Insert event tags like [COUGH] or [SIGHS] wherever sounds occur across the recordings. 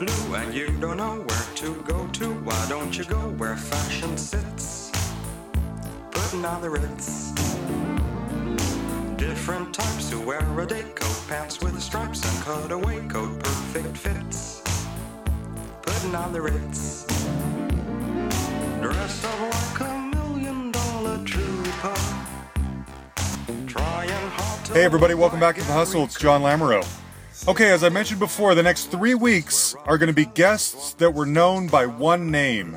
Blue and you don't know where to go to, why don't you go where fashion sits? Putting on the ritz. Different types who wear a day coat, pants with stripes and cutaway coat, perfect fits. Putting on the ritz. Dressed up like a million dollar trooper. Hey, everybody, welcome back to The Hustle. It's John Lamoureux. Okay, as I mentioned before, the next three weeks are going to be guests that were known by one name.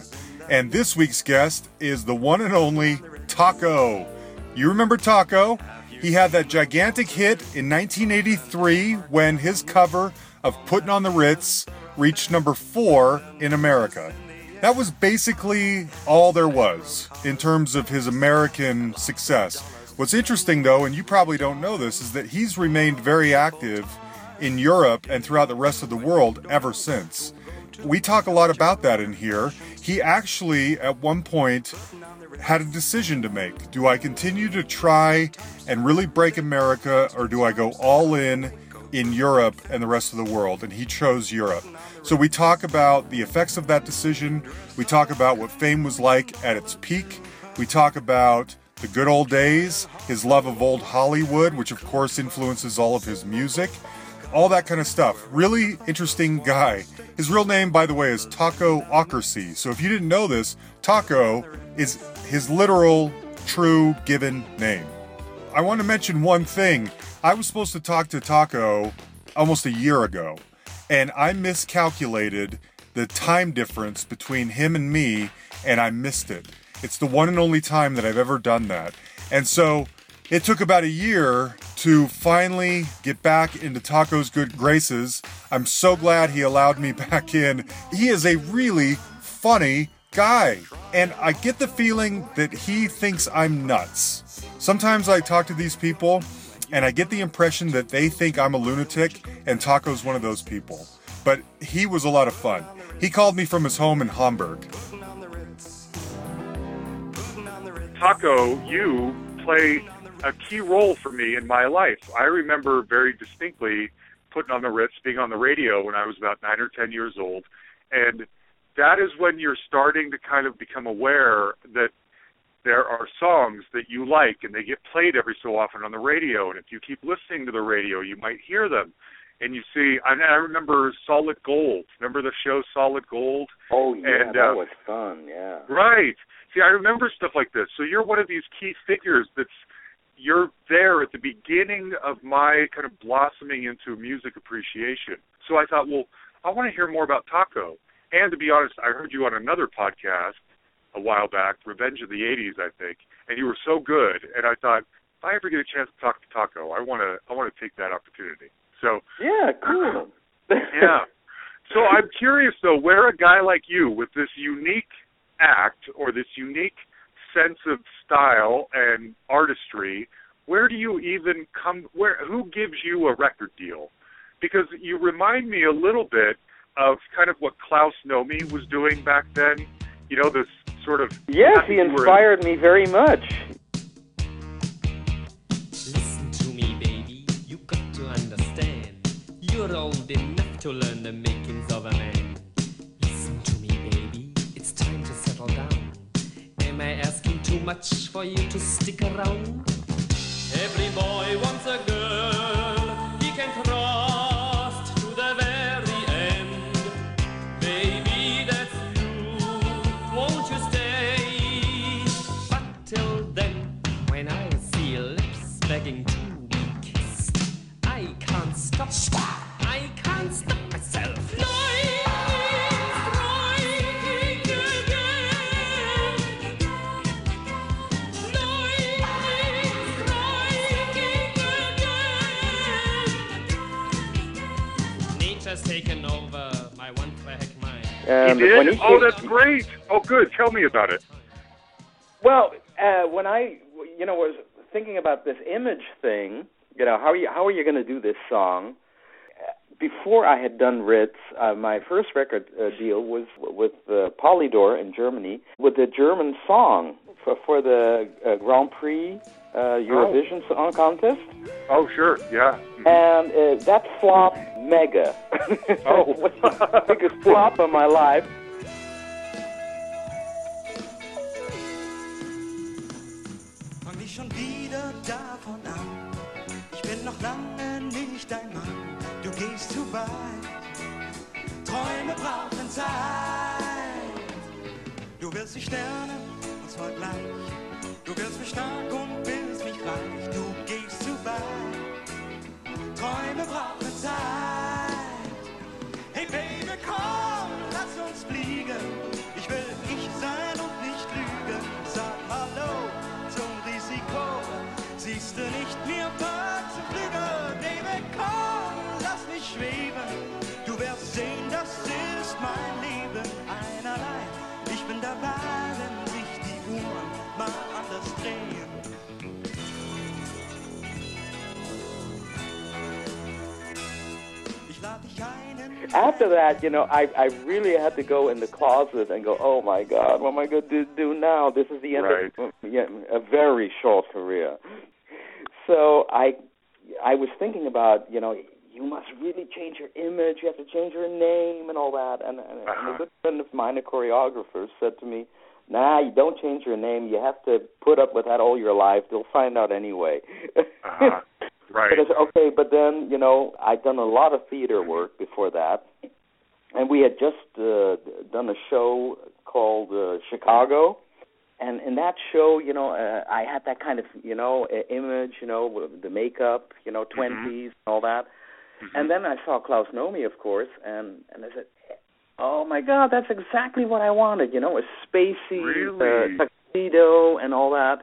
And this week's guest is the one and only Taco. You remember Taco? He had that gigantic hit in 1983 when his cover of Putting on the Ritz reached number four in America. That was basically all there was in terms of his American success. What's interesting, though, and you probably don't know this, is that he's remained very active in Europe and throughout the rest of the world ever since. We talk a lot about that in here. He actually, at one point, had a decision to make. Do I continue to try and really break America, or do I go all in in Europe and the rest of the world? And he chose Europe. So we talk about the effects of that decision. We talk about what fame was like at its peak. We talk about the good old days, his love of old Hollywood, which of course influences all of his music, all that kind of stuff. Really interesting guy. His real name, by the way, is Taco Ockerse. So if you didn't know this, Taco is his literal, true given name. I want to mention one thing. I was supposed to talk to Taco almost a year ago, and I miscalculated the time difference between him and me, and I missed it. It's the one and only time that I've ever done that. And so it took about a year to finally get back into Taco's good graces. I'm so glad he allowed me [LAUGHS] back in. He is a really funny guy. And I get the feeling that he thinks I'm nuts. Sometimes I talk to these people and I get the impression that they think I'm a lunatic, and Taco's one of those people. But he was a lot of fun. He called me from his home in Hamburg. Taco, you play a key role for me in my life. I remember very distinctly putting on the Ritz, being on the radio when I was about nine or ten years old, and that is when you're starting to kind of become aware that there are songs that you like and they get played every so often on the radio and if you keep listening to the radio you might hear them and you see I, I remember Solid Gold remember the show Solid Gold Oh yeah, And, that uh, was fun. Yeah. right see I remember stuff like this so you're one of these key figures that's you're there at the beginning of my kind of blossoming into music appreciation so I thought well I want to hear more about Taco and to be honest I heard you on another podcast a while back, Revenge of the '80s, I think, and you were so good. And I thought, if I ever get a chance to talk to Taco, I want to, I want to take that opportunity. So Yeah, cool. [LAUGHS] [LAUGHS] yeah. So I'm curious though, where a guy like you with this unique act or this unique sense of style and artistry, where do you even come where who gives you a record deal? Because you remind me a little bit of kind of what Klaus Nomi was doing back then. You know, this sort of yes, he think you were in- inspired me very much. Listen to me, baby. You got to understand. You're old enough to learn the makings of a man. I asking too much for you to stick around? Every boy wants a girl Um, He did? he oh, came- that's great. Oh, good. Tell me about it. Well, uh, when I, you know, was thinking about this image thing, you know, how are you how are you going to do this song? Uh, before I had done Ritz, uh, my first record uh, deal was with uh, Polydor in Germany with a German song for, for the uh, Grand Prix uh, Eurovision Song Contest, Oh, sure. Yeah. and uh, that flopped mega. [LAUGHS] Oh. it was the biggest flop of my life. Fang mich schon wieder davon an. Ich bin noch lange nicht dein Mann. Du gehst zu weit. Träume brauchen Zeit. Du willst die Sterne und zwar gleich. Du willst mich stark und willst mich reich. Du gehst zu weit. Träume brauchen Zeit. Hey Baby, komm, lass uns fliegen. Ich will ich sein und nicht lügen. Sag Hallo zum Risiko. Siehst du nicht mir zu Flügel? Baby, komm, lass mich schweben. Du wirst sehen, das ist mein Leben. Einerlei, ich bin dabei, After that, you know, I I really had to go in the closet and go, oh my God, what am I going to do now? This is the end of yeah, a very short career. So I I was thinking about, you know, you must really change your image. You have to change your name and all that. And, and, and Uh-huh. a good friend of mine, a choreographer, said to me, Nah, you don't change your name. You have to put up with that all your life. They'll find out anyway. Uh-huh. [LAUGHS] Right. But okay, but then you know I'd done a lot of theater work before that, and we had just uh, done a show called uh, Chicago, and in that show, you know, uh, I had that kind of you know uh, image, you know, the makeup, you know, 20s and all that, and then I saw Klaus Nomi, of course, and and I said. Oh my God, that's exactly what I wanted. You know, a spacey Really? uh, tuxedo and all that.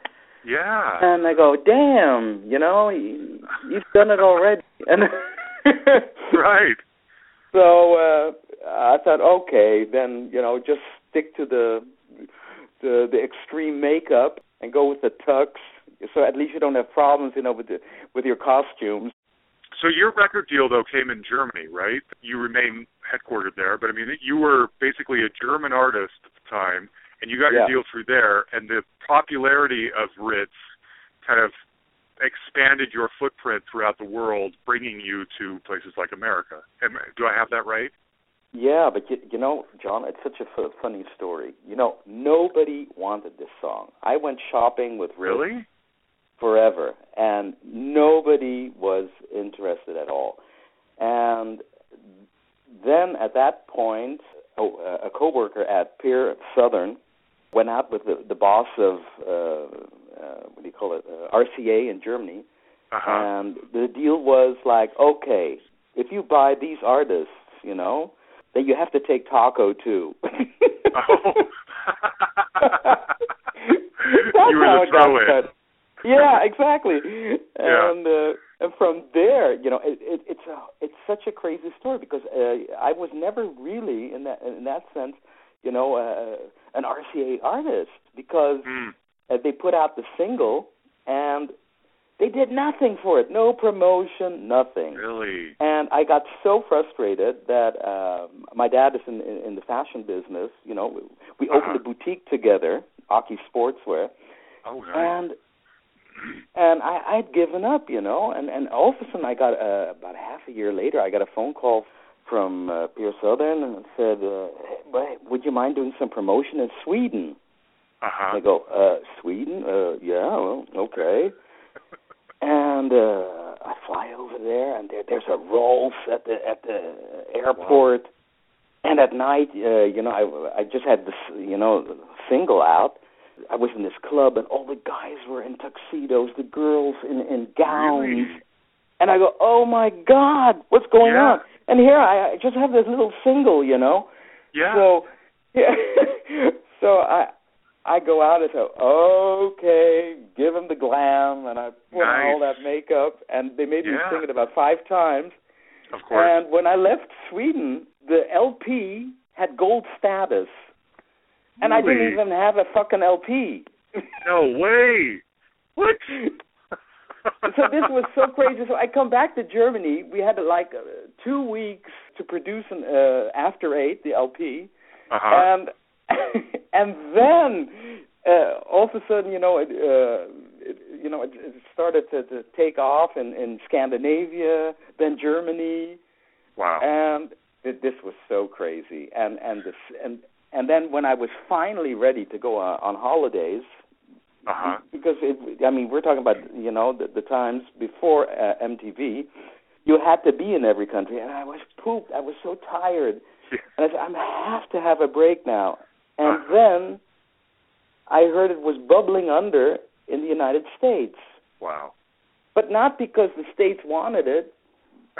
Yeah. And I go, damn, you know, you, you've done it already. [LAUGHS] And Right. so uh, I thought, okay, then you know, just stick to the the the extreme makeup and go with the tux. So at least you don't have problems, you know, with the with your costumes. So your record deal though came in Germany, right? You remain headquartered there, but I mean you were basically a German artist at the time, and you got Yeah. your deal through there, and the popularity of Ritz kind of expanded your footprint throughout the world, bringing you to places like America. Am, do I have that right? Yeah, but you, you know, John, it's such a f- funny story. You know, nobody wanted this song. I went shopping with Ritz Really? forever, and nobody was interested at all. And then at that point, oh, a, a coworker at Peer Southern went out with the, the boss of uh, uh, what do you call it, uh, RCA in Germany, Uh-huh. and the deal was like, okay, if you buy these artists, you know, then you have to take Taco too. oh. [LAUGHS] [LAUGHS] You were the throw-in. Yeah, exactly. Yeah. And uh, and from there, you know, it, it, it's a it's such a crazy story because uh, I was never really in that in that sense, you know, uh, an RCA artist because uh, they put out the single and they did nothing for it, no promotion, nothing. Really? And I got so frustrated that um, my dad is in, in in the fashion business. You know, we, we opened Uh-huh. a boutique together, Aki Sportswear, Oh, nice. and and I I'd given up, you know, and and all of a sudden I got uh, about half a year later I got a phone call from uh, Peer Southern and said, uh, hey, "Would you mind doing some promotion in Sweden?" uh-huh. I go, uh, Sweden? Uh, yeah, well, okay. [LAUGHS] and uh, I fly over there, and there, there's a Rolls at the at the airport. And at night, uh, you know, I I just had this, you know, single out. I was in this club, and all the guys were in tuxedos, the girls in in gowns. Really? And I go, oh my God, what's going Yeah. on? And here I, I just have this little single, you know. Yeah. So, yeah. [LAUGHS] so I I go out and say, okay, give him the glam, and I put on all that makeup, and they made me Yeah. sing it about five times. of course. And when I left Sweden, the LP had gold status, and I didn't even have a fucking LP. no way. What? [LAUGHS] so this was so crazy. So I come back to Germany. We had like uh, two weeks to produce an uh, After Eight, the LP, Uh-huh. and [LAUGHS] and then uh, all of a sudden, you know, it, uh, it, you know, it, it started to, to take off in, in Scandinavia, then Germany, wow. and it, this was so crazy. And and this and and then when I was finally ready to go on, on holidays, Uh-huh. because it, I mean, we're talking about you know the, the times before uh, MTV. You had to be in every country, and I was pooped. I was so tired, Yeah. and I said, I have to have a break now. And Uh-huh. then I heard it was bubbling under in the United States, Wow. but not because the states wanted it,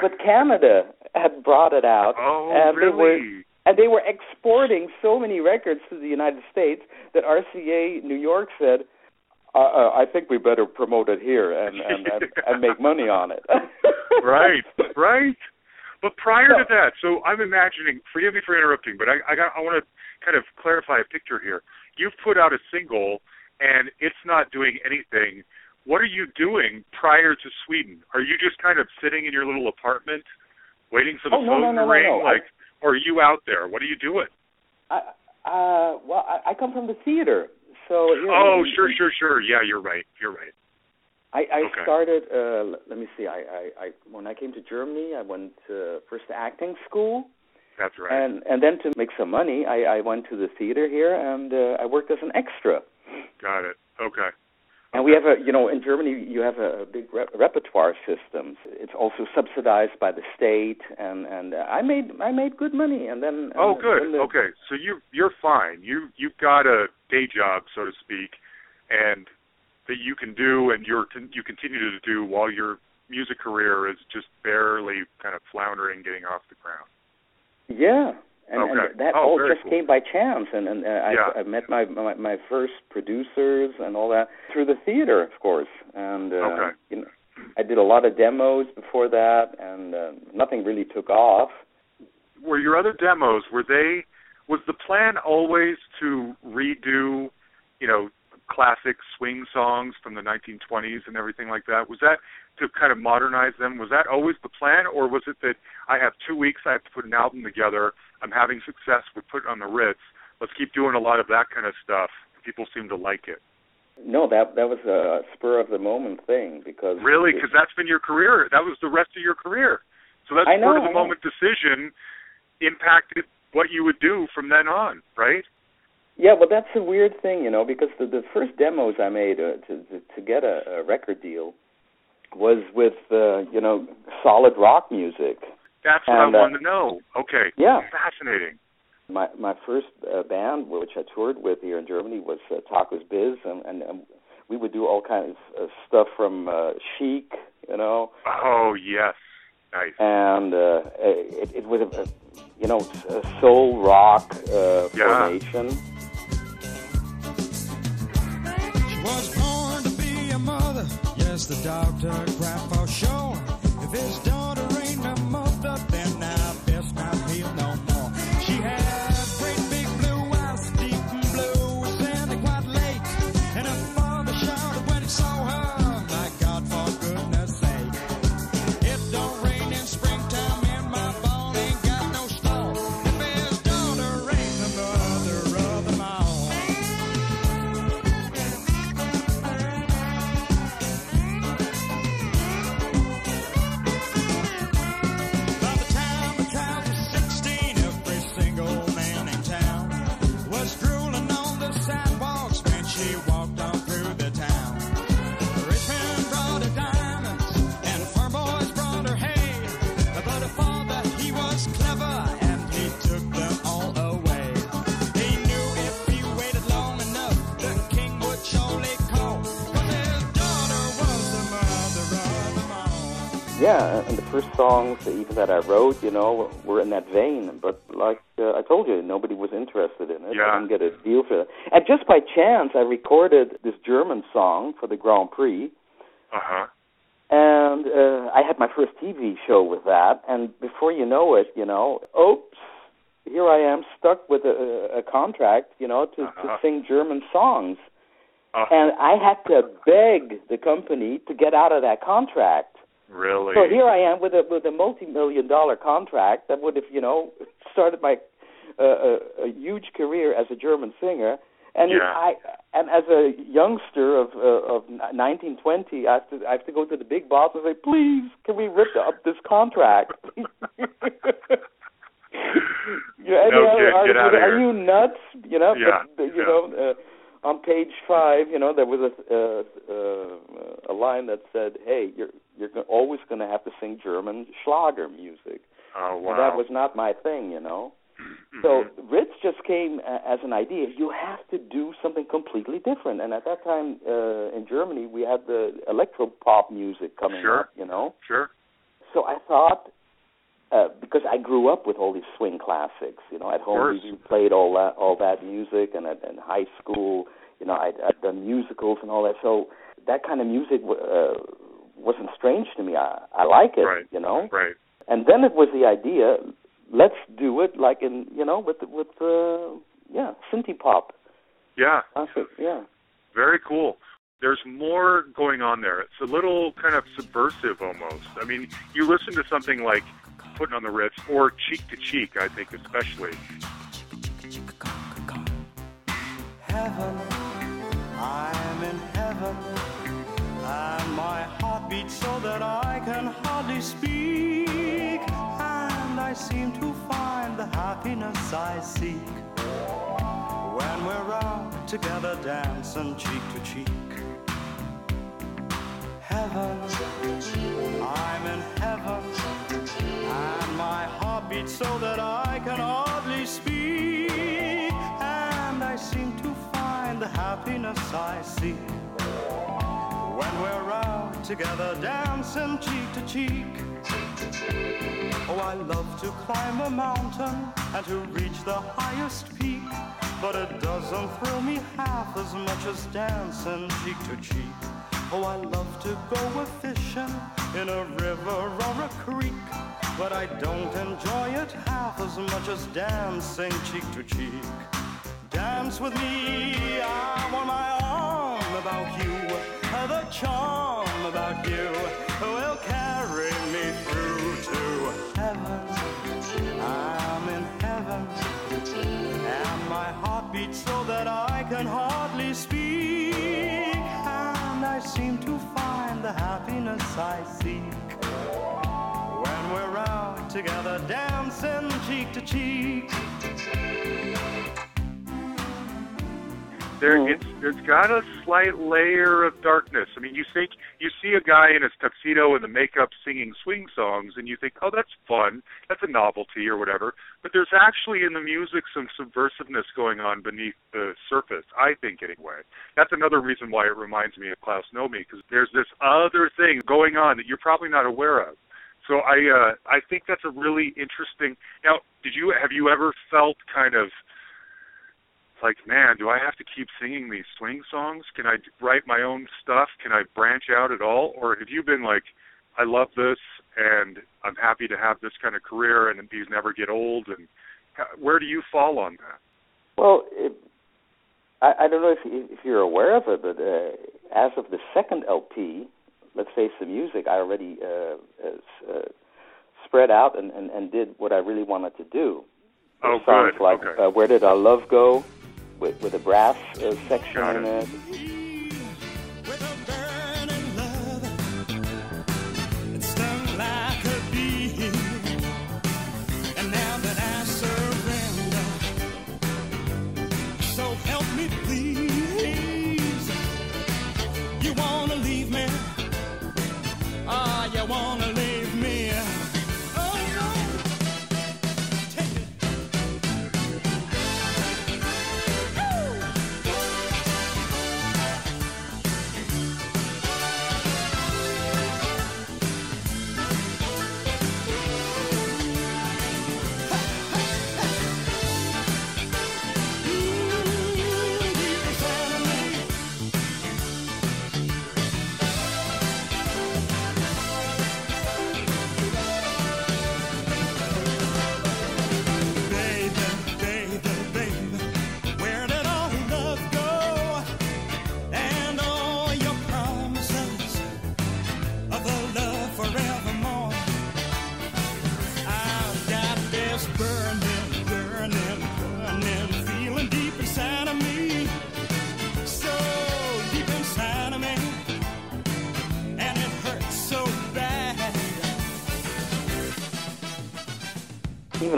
but Canada had brought it out, Oh, and they were and they were exporting so many records to the United States that RCA New York said, uh, uh, "I think we better promote it here and and, and, [LAUGHS] and make money on it." [LAUGHS] right, right. But prior to that, so I'm imagining. Forgive me for interrupting, but I I, got, I want to kind of clarify a picture here. You've put out a single, and it's not doing anything. What are you doing prior to Sweden? Are you just kind of sitting in your little apartment, waiting for the Oh, phone no, no, to no, ring? no. I- Like, or are you out there? What are you doing? I, uh, well, I, I come from the theater, so you know, Oh, sure, sure, sure. Yeah, you're right. You're right. I, I Okay. started. Uh, let me see. I, I, I when I came to Germany, I went uh, first to acting school, That's right. and and then to make some money, I, I went to the theater here, and uh, I worked as an extra. Got it. Okay. And we have a, you know, in Germany you have a, big re- repertoire system. It's also subsidized by the state, and and uh, I made I made good money, and then. Oh, good. then the- Okay, so you you're fine. You you've got a day job, so to speak, and that you can do, and you're you continue to do while your music career is just barely kind of floundering, getting off the ground. Yeah, and, Okay. and that Oh, all just cool. came by chance, and and uh, I, I met my, my my first producers and all that through the theater, of course. And uh, Okay. you know, I did a lot of demos before that, and uh, nothing really took off. Were your other demos were they? Was the plan always to redo, you know, classic swing songs from the 1920s and everything like that? Was that to kind of modernize them? Was that always the plan, or was it that I have two weeks, I have to put an album together, I'm having success, we put it on the Ritz, let's keep doing a lot of that kind of stuff. People seem to like it. No, that that was a spur of the moment thing because Really, because that's been your career. That was the rest of your career. So that spur of the moment decision impacted what you would do from then on, right? Yeah, well, that's a weird thing, you know, because the the first demos I made uh, to, to to get a, a record deal was with uh, you know solid rock music. That's what And, I uh, wanted to know. Okay. Yeah. Fascinating. My my first uh, band, which I toured with here in Germany, was uh, Tacos Biz, and, and and we would do all kinds of stuff from uh, Chic, you know, Oh yes. Nice. and uh, it, it was a, a you know a soul rock uh, Yeah. formation. She was born to be a mother. Yes, the doctor cried for sure. If his daughter Yeah, and the first songs even that I wrote, you know, were in that vein. But like uh, I told you, nobody was interested in it. Yeah. I didn't get a deal for it. And just by chance, I recorded this German song for the Grand Prix. Uh huh. And uh, I had my first TV show with that, and before you know it, you know, oops, here I am stuck with a, a contract, you know, to, Uh-huh. to sing German songs. Oh, and I had to beg the company to get out of that contract. Really? So here I am with a with a multi-million dollar contract that would have, you know, started my uh, a, a huge career as a German singer. And Yeah. I and as a youngster of uh, of 1920, I have to I have to go to the big boss and say, please, can we rip up this contract? No, [LAUGHS] [LAUGHS] you know, kid, are, get outta are here. you nuts? You know, Yeah, but, you yeah. know, uh, on page five, you know, there was a uh, uh, a line that said, "Hey, you're you're always going to have to sing German Schlager music." oh wow. And that was not my thing, you know. Mhm. So Ritz just came a- as an idea. You have to do something completely different. And at that time uh, in Germany, we had the electro pop music coming Sure. up, you know. sure. So I thought, uh, because I grew up with all these swing classics, you know, at home we played all that all that music, and at in high school, you know, I'd, I'd done musicals and all that. So that kind of music uh, wasn't strange to me. I I like it, Right. you know. Right. And then it was the idea, let's do it like in, you know, with with uh, yeah, synthie pop. Yeah. Classic, yeah. Very cool. There's more going on there. It's a little kind of subversive almost. I mean, you listen to something like Putting on the Ritz or Cheek to Cheek, I think especially. heaven. I'm in heaven. And my heart beats so that I can hardly speak. And I seem to find the happiness I seek when we're out together dancing cheek to cheek. Heaven, I'm in so that I can hardly speak. And I seem to find the happiness I seek when we're out together dancing cheek to cheek. Oh, I love to climb a mountain and to reach the highest peak. But it doesn't thrill me half as much as dancing cheek to cheek. Oh, I love to go a fishing in a river or a creek. But I don't enjoy it half as much as dancing cheek to cheek. Dance with me, I want my arm about you. The charm about you will carry me through to heaven. I'm in heaven, and my heart beats so that I can hardly speak. And I seem to find the happiness I seek together dancing cheek to cheek. There, it's it's got a slight layer of darkness. I mean, you think you see a guy in his tuxedo and the makeup singing swing songs, and you think, oh, that's fun, that's a novelty or whatever. But there's actually in the music some subversiveness going on beneath the surface. I think anyway. That's another reason why it reminds me of Klaus Nomi because there's this other thing going on that you're probably not aware of. So I uh, I think that's a really interesting. Now, did you have you ever felt kind of like, man, do I have to keep singing these swing songs? Can I write my own stuff? Can I branch out at all? Or have you been like, I love this and I'm happy to have this kind of career and these never get old? And where do you fall on that? Well, it, I, I don't know if if you're aware of it, but uh, as of the second LP, let's face the music, I already uh, uh, uh, spread out and, and, and did what I really wanted to do. Oh, songs good. like Okay. uh, "Where Did Our Love Go," with with a brass uh, section in it.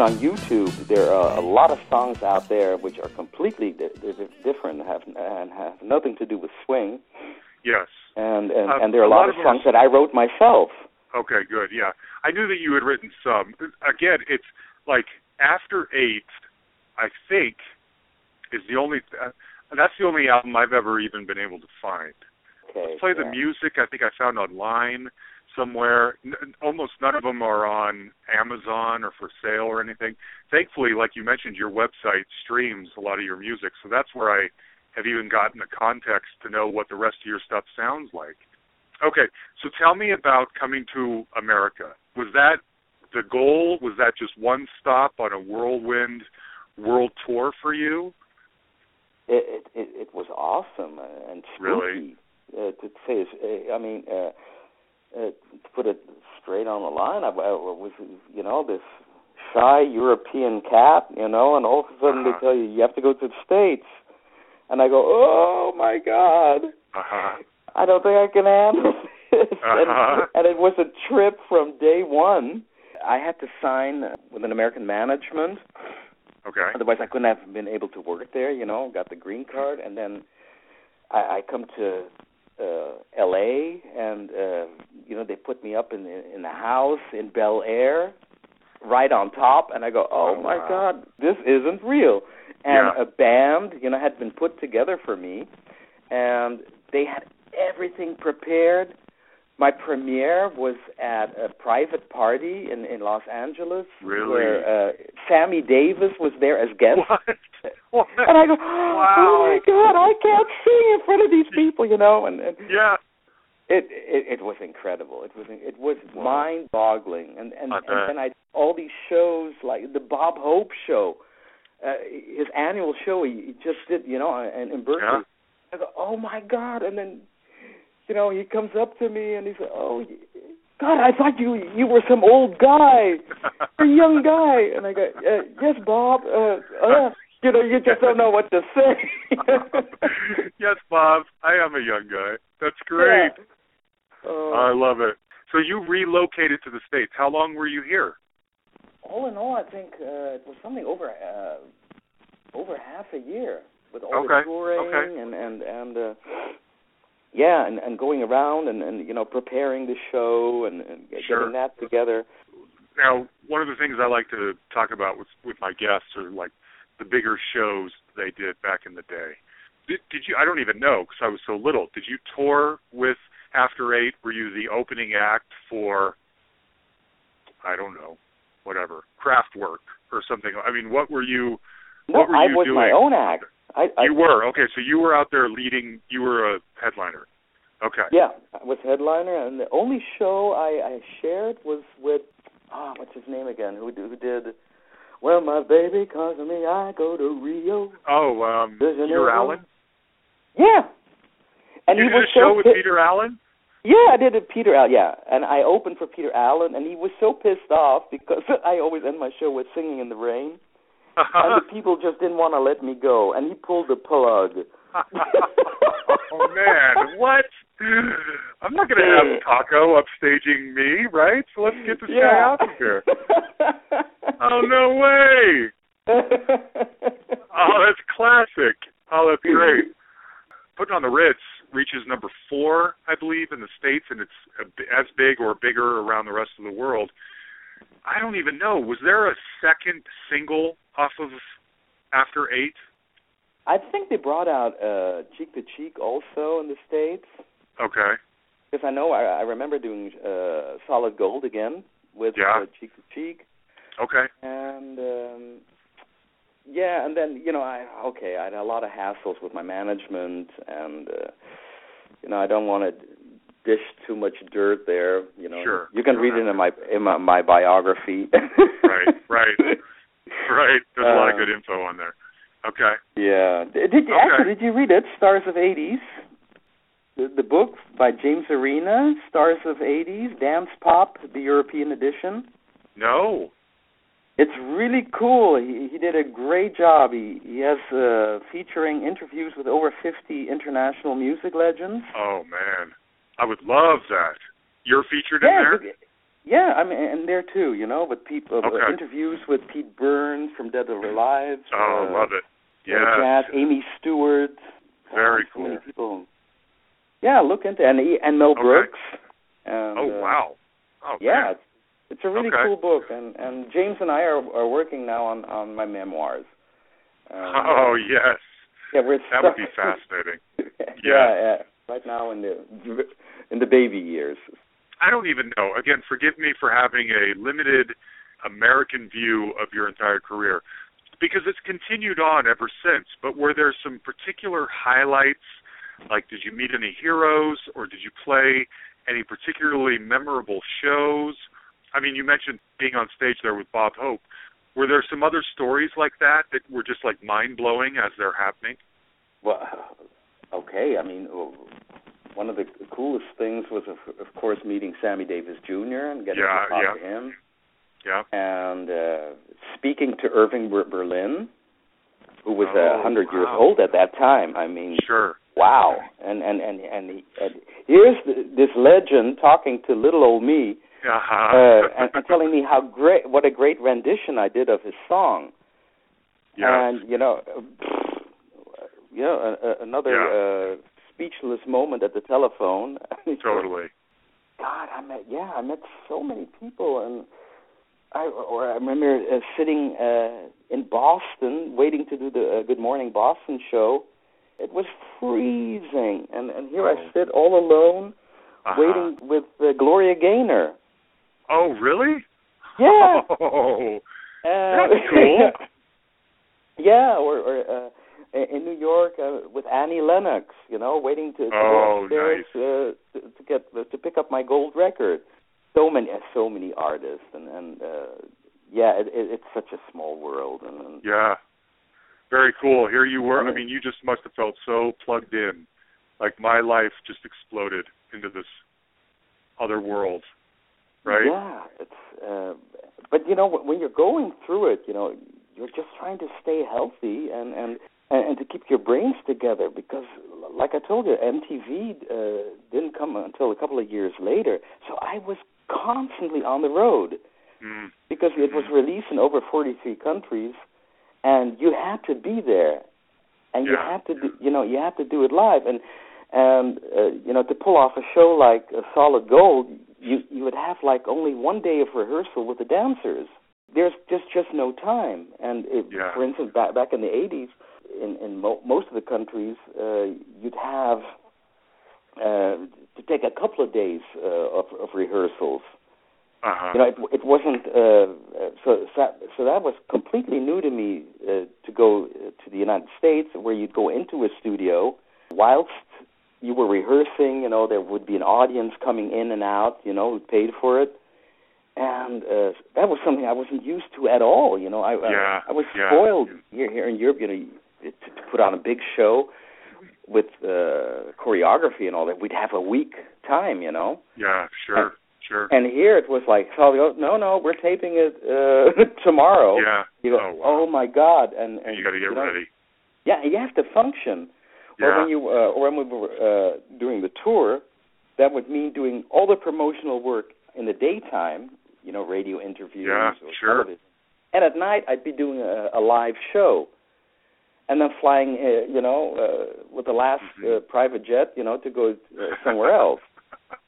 On YouTube, there are a lot of songs out there which are completely di- di- different have, and have nothing to do with swing. Yes. And and, Uh, and there are a lot, lot of are songs that I wrote myself. Okay, good. Yeah, I knew that you had written some. Again, it's like After Eight. I think is the only. Uh, that's the only album I've ever even been able to find. Okay. Play the music. I think I found online somewhere. N- almost none of them are on Amazon or for sale or anything. Thankfully, like you mentioned, your website streams a lot of your music, so that's where I have even gotten the context to know what the rest of your stuff sounds like. Okay, so tell me about coming to America. Was that the goal? Was that just one stop on a whirlwind world tour for you? It, it it was awesome and spooky. Really? Uh, to say, I mean, uh, uh, to put it straight on the line, I, I was, you know, this shy European cat, you know, and all of a sudden Uh-huh. they tell you you have to go to the states, and I go, oh my god, Uh huh. I don't think I can handle [LAUGHS] this, Uh-huh. and, and it was a trip from day one. I had to sign with an American management. Okay. Otherwise, I couldn't have been able to work there. You know, got the green card, and then I, I come to uh, L.A. and uh, you know they put me up in in a house in Bel Air, right on top, and I go, oh, Oh, my wow. God, this isn't real. And Yeah. a band, you know, had been put together for me, and they had everything prepared. My premiere was at a private party in in Los Angeles, Really? where uh, Sammy Davis was there as guest. [LAUGHS] What? What? And I go, Wow. [GASPS] oh my God, I can't sing in front of these people, you know. And, and Yeah. it, it it was incredible. It was it was Wow. mind-boggling. And and I and then I all these shows like the Bob Hope show, uh, his annual show he, he just did, you know, in, in Berkeley. Yeah. I go, oh my God! And then, you know, he comes up to me and he said, oh. God, I thought you you were some old guy, [LAUGHS] a young guy, and I go, uh, yes, Bob. Uh, uh, you know, you just don't know what to say. [LAUGHS] yes, Bob. I am a young guy. That's great. Yeah. Uh, I love it. So you relocated to the states. How long were you here? all in all, I think uh, it was something over uh, over half a year with all Okay, the touring okay. and and and uh, yeah, and and going around and and you know preparing the show and, and Sure. getting that together. Now, one of the things I like to talk about with with my guests are like the bigger shows they did back in the day. Did, did you? I don't even know because I was so little. Did you tour with After Eight? Were you the opening act for? I don't know, whatever Kraftwerk or something. I mean, what were you? No, What were I you was my own act. I, I You were okay. So you were out there leading. You were a headliner. Okay. Yeah, I was headliner, and the only show I, I shared was with ah, what's his name again? Who who did? Well, my baby calls me, I go to Rio. Oh, um, Peter Allen. Yeah, and you he did was a show so with pi- Peter Allen. Yeah, I did it, Peter Allen. Yeah, and I opened for Peter Allen, and he was so pissed off because [LAUGHS] I always end my show with singing in the rain, and the [LAUGHS] people just didn't want to let me go, and he pulled the plug. [LAUGHS] oh man, what? I'm not gonna have Taco upstaging me, right? So let's get this guy out of here. [LAUGHS] Oh no way! Oh, that's classic. Oh, that's great. Putting on the Ritz reaches number four, I believe, in the states, and it's as big or bigger around the rest of the world. I don't even know. Was there a second single off of After Eight? I think they brought out uh, Cheek to Cheek also in the states. Okay. Because I know I, I remember doing uh, Solid Gold again with Yeah. uh, Cheek to Cheek, Okay. and um, yeah, and then you know I okay I had a lot of hassles with my management, and uh, you know I don't want to dish too much dirt there. You know, Sure. you can read it in my in my, my biography. Right, right. [LAUGHS] Right. There's a lot of Uh, good info on there. Okay. Yeah. Did, did you Okay. actually did you read it? Stars of '80s. The, the book by James Arena, Stars of '80s, Dance Pop, the European edition. No. It's really cool. He he did a great job. He he has uh, featuring interviews with over 50 international music legends. Oh man. I would love that. You're featured in there? Yeah, I mean, and there too, you know, with people, uh, interviews with Pete Burns from Dead or Alive. Oh, uh, love it. uh, Yeah. Amii Stewart. Very many cool. people. Yeah, look into and and Mel Okay. Brooks. And, Oh uh, wow. Oh Yeah, it's, it's a really Okay. cool book, and and James and I are are working now on on my memoirs. Um, Oh yes. yeah, we're That would be [LAUGHS] fascinating. yeah, yeah. Right now in the in the baby years. I don't even know. Again, forgive me for having a limited American view of your entire career because it's continued on ever since. But were there some particular highlights? Like, did you meet any heroes or did you play any particularly memorable shows? I mean, you mentioned being on stage there with Bob Hope. Were there some other stories like that that were just like mind blowing as they're happening? Well, okay. I mean, one of the coolest things was, of, of course, meeting Sammy Davis Jr. and getting Yeah, to talk yeah. to him, Yeah. and uh, speaking to Irving Berlin, who was a Oh, hundred years old at that time. I mean, Sure. wow. And and and and, he, and here's the, this legend talking to little old me Uh-huh. uh, and, and telling me how great, what a great rendition I did of his song. yes. And you know, you know, a, another uh, speechless moment at the telephone. [LAUGHS] totally. God, I met yeah, I met so many people, and I or I remember uh, sitting uh, in Boston waiting to do the uh, Good Morning Boston show. It was freezing, and and here I Oh. sit all alone Uh-huh. waiting with uh, Gloria Gaynor. Oh, really? Yeah. [LAUGHS] Oh, Uh, That's cool. [LAUGHS] yeah, or, or uh, in New York uh, with Annie Lennox, you know, waiting to, to Oh, go upstairs uh, to, to get to pick up my gold record. So many, uh, so many artists, and and uh, yeah, it, it, it's such a small world, and, and yeah. Very cool. Here you were. I mean, you just must have felt so plugged in. Like my life just exploded into this other world. Right? Yeah, it's. Uh, but you know, when you're going through it, you know, you're just trying to stay healthy and and and, and to keep your brains together because, like I told you, MTV uh, didn't come until a couple of years later. So I was constantly on the road Mm. because it was released in over 43 countries, and you had to be there, and you had to, do, you know, you had to do it live, and and uh, you know, to pull off a show like uh, Solid Gold, you you would have like only one day of rehearsal with the dancers. There's just just no time, and it, Yeah. for instance, back back in the 80s, in in mo- most of the countries, uh, you'd have uh, to take a couple of days uh, of, of rehearsals Uh-huh. you know, it, it wasn't. Uh, so, so that so that was completely new to me uh, to go to the United States, where you'd go into a studio whilst you were rehearsing. You know, there would be an audience coming in and out. You know, who paid for it, and uh, that was something I wasn't used to at all. You know, I Yeah, I, I was yeah. spoiled here here in Europe. You know, to, to put on a big show with uh, choreography and all that, we'd have a week time. You know. yeah, sure. Sure. And here it was like, so oh, no, no, we're taping it uh, [LAUGHS] tomorrow. yeah. You go, oh, wow. oh my God, and, and And you got to get you know, ready. Yeah, you have to function. Or Yeah. when you, uh, or when we were uh, doing the tour, that would mean doing all the promotional work in the daytime. You know, radio interviews Yeah, or sure. television. And at night, I'd be doing a, a live show, and then flying, uh, you know, uh, with the last Mhm. uh, private jet, you know, to go uh, somewhere else.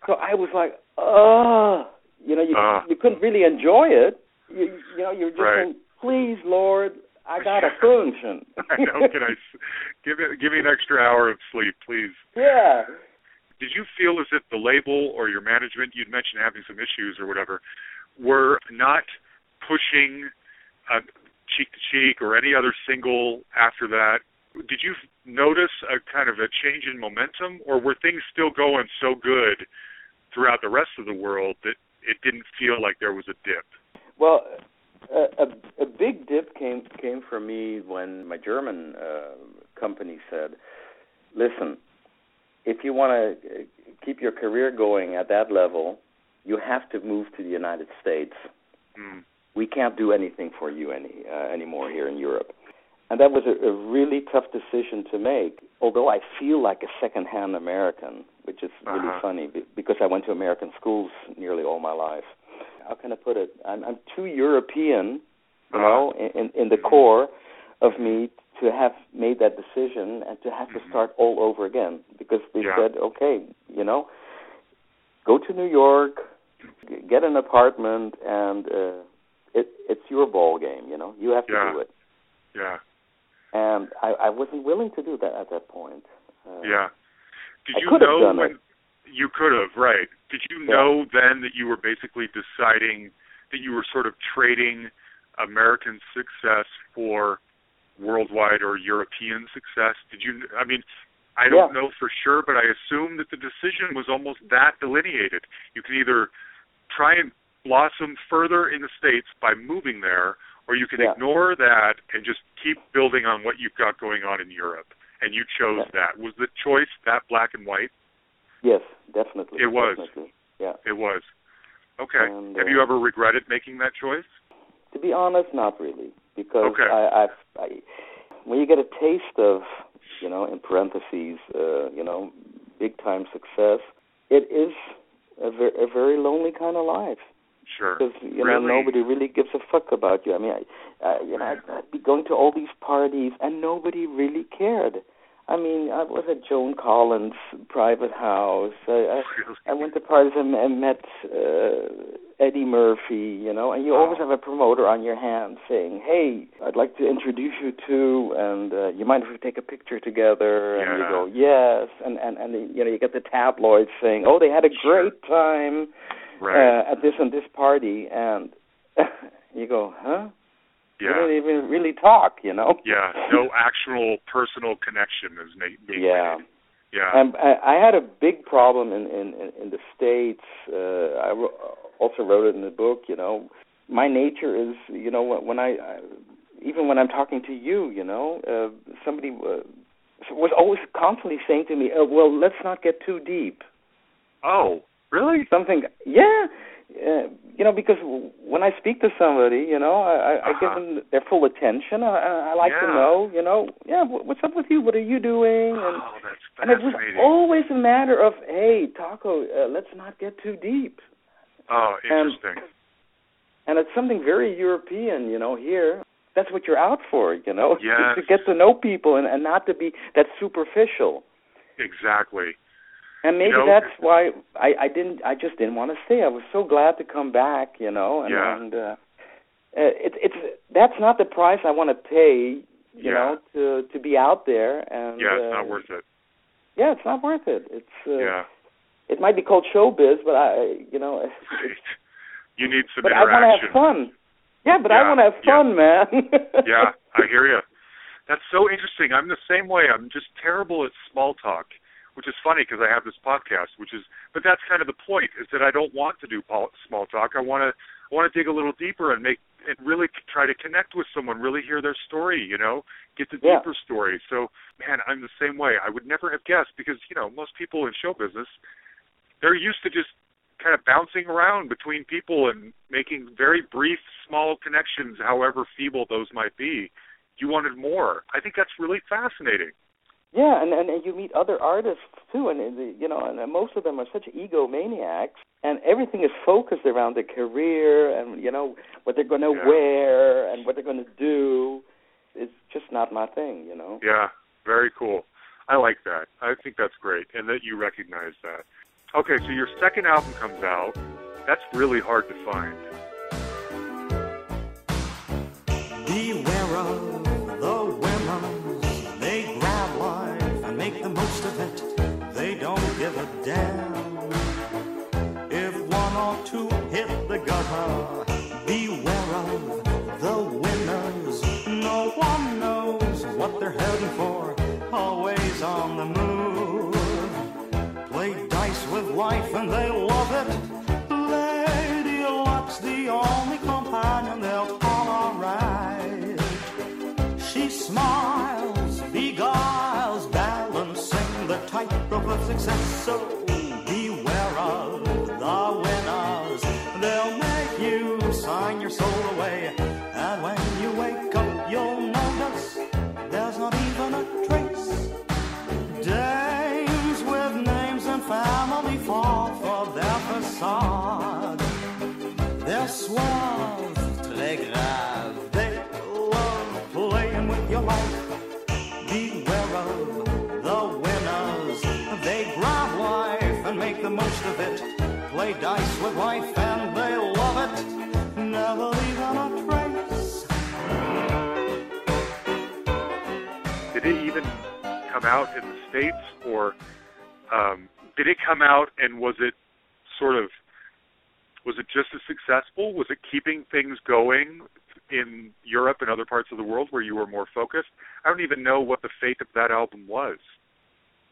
So I was like, oh, you know, you Ah. you couldn't really enjoy it. You you know, you're just Right. saying, please, Lord, I got a [LAUGHS] function. [LAUGHS] I know. Can I give it? Give me an extra hour of sleep, please. yeah. Did you feel as if the label or your management, you'd mentioned having some issues or whatever, were not pushing uh, cheek to cheek or any other single after that? Did you notice a kind of a change in momentum, or were things still going so good throughout the rest of the world that it didn't feel like there was a dip? Well, a, a a big dip came came for me when my German uh, company said, "Listen, if you want to keep your career going at that level, you have to move to the United States. Mm. We can't do anything for you any uh, anymore here in Europe." And that was a, a really tough decision to make. Although I feel like a second-hand American, which is really Uh-huh. funny because I went to American schools nearly all my life. how can I put it? I'm I'm too European, you Uh-huh. know, in in- the core of me to have made that decision and to have to start all over again because they Mm-hmm. Yeah. said, okay, you know, go to New York, get an apartment, and uh, it it's your ball game. You know, you have to Yeah. do it. Yeah. And I I wasn't willing to do that at that point. Uh, Yeah. Did you know when it. you could have, right? Did you Yeah. know then that you were basically deciding that you were sort of trading American success for worldwide or European success? Did you I mean, I don't Yeah. know for sure, but I assume that the decision was almost that delineated. You can either try and blossom further in the states by moving there or you can Yeah. ignore that and just keep building on what you've got going on in Europe. And you chose Yeah. that. Was the choice that black and white? Yes, definitely. It was. Definitely. Yeah. It was. Okay. And, Have uh, you ever regretted making that choice? To be honest, not really, because Okay. I, I've, I, when you get a taste of, you know, in parentheses, uh, you know, big time success, it is a, ver- a very lonely kind of life Sure. because you know nobody really gives a fuck about you. I mean, I, I you know, I'd, I'd be going to all these parties and nobody really cared. I mean, I was at Joan Collins' private house. I, I, Really? I went to parties and, and met uh, Eddie Murphy, you know, and you Oh. always have a promoter on your hand saying, "Hey, I'd like to introduce you to," and uh, you mind if we take a picture together? And you go, "Yes," and and and you know, you get the tabloids saying, "Oh, they had a Sure. great time Right. uh, at this and this party," and [LAUGHS] you go, "Huh?" We yeah. didn't even really talk, you know. Yeah. No actual personal connection is ma- being Yeah. made. Yeah. And I, I had a big problem in in in, the states. Uh, I also wrote it in the book. You know, my nature is, you know, when, when I, I even when I'm talking to you, you know, uh, somebody uh, was always constantly saying to me, oh, "Well, let's not get too deep." oh, really? Something, yeah. Uh, you know, because when I speak to somebody, you know, I, I, I give Uh-huh. them their full attention. I, I like to know, you know, yeah, what's up with you? What are you doing? And Oh, that's and it was always a matter of, hey, Taco, uh, let's not get too deep. oh, and- interesting. And it's something very European, you know, here. That's what you're out for, you know, [LAUGHS] to- Yes. to get to know people and, and not to be that superficial. exactly. And maybe know- that's why I, I didn't. I just didn't want to stay. I was so glad to come back, you know. And, Yeah. and uh, uh, it's it's that's not the price I want to pay, you Yeah. know, to to be out there. And Yeah, it's uh, not worth it. Yeah, it's not worth it. It's uh, yeah. it might be called showbiz, but I, you know, Right. [LAUGHS] You need some but I want to have fun. Yeah, but Yeah, I want to have yeah. fun, man. [LAUGHS] yeah, I hear you. [LAUGHS] That's so interesting. I'm the same way. I'm just terrible at small talk, which is funny because I have this podcast, which is. But that's kind of the point is that I don't want to do small talk. I want to. I want to dig a little deeper and make and really try to connect with someone, really hear their story. You know, get the Yeah. deeper story. So, man, I'm the same way. I would never have guessed because you know most people in show business, they're used to just kind of bouncing around between people and making very brief, small connections, however feeble those might be. You wanted more. I think that's really fascinating. Yeah, and, and and you meet other artists too, and uh, you know, and most of them are such egomaniacs, and everything is focused around their career and you know what they're going to Yeah. wear and what they're going to do. It's just not my thing, you know. Yeah, very cool. I like that. I think that's great, and that you recognize that. Okay, so your second album comes out. That's really hard to find. Beware of If one or two hit the gutter, beware of the winners. No one knows what they're heading for. Always on the move. Play dice with life and they love it. Lady Luck's the only companion they'll tolerate. She smiles, tightrope of success. So beware of the winners. They'll make you sign your soul away. Play dice with and they love it. Never a trace. Did it even come out in the states, or um, did it come out and was it sort of was it just as successful? Was it keeping things going in Europe and other parts of the world where you were more focused? I don't even know what the fate of that album was.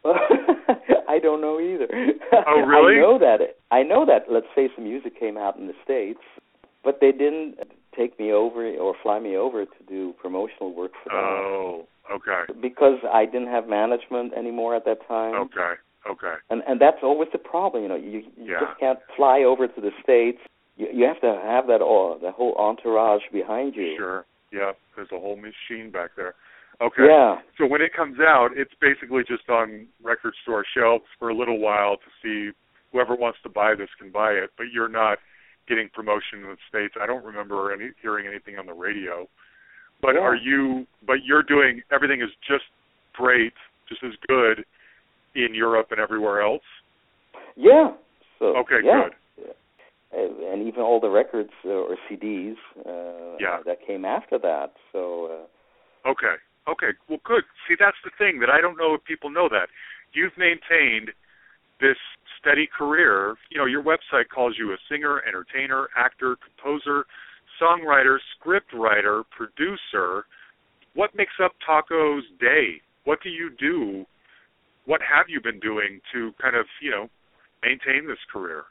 [LAUGHS] I don't know either. Oh, [LAUGHS] really? I know that. I know that. Let's Face the Music came out in the states, but they didn't take me over or fly me over to do promotional work for them Oh, okay, because I didn't have management anymore at that time. okay, okay. And and that's always the problem. You know, you, you Yeah. just can't fly over to the states. You you have to have that all the whole entourage behind you. Sure. Yeah, there's a whole machine back there. Okay. Yeah. So when it comes out, it's basically just on record store shelves for a little while to see whoever wants to buy this can buy it, but you're not getting promotion in the states. I don't remember any hearing anything on the radio. But Yeah. are you but you're doing everything is just great, just as good in Europe and everywhere else? Yeah. So Okay, yeah. good. Uh, And even all the records uh, or CDs uh, Yeah. that came after that. So uh, Okay. Okay. Well, good. See, that's the thing that I don't know if people know that. You've maintained this steady career. You know, your website calls you a singer, entertainer, actor, composer, songwriter, script writer, producer. What makes up Taco's day? What do you do? What have you been doing to kind of, you know, maintain this career?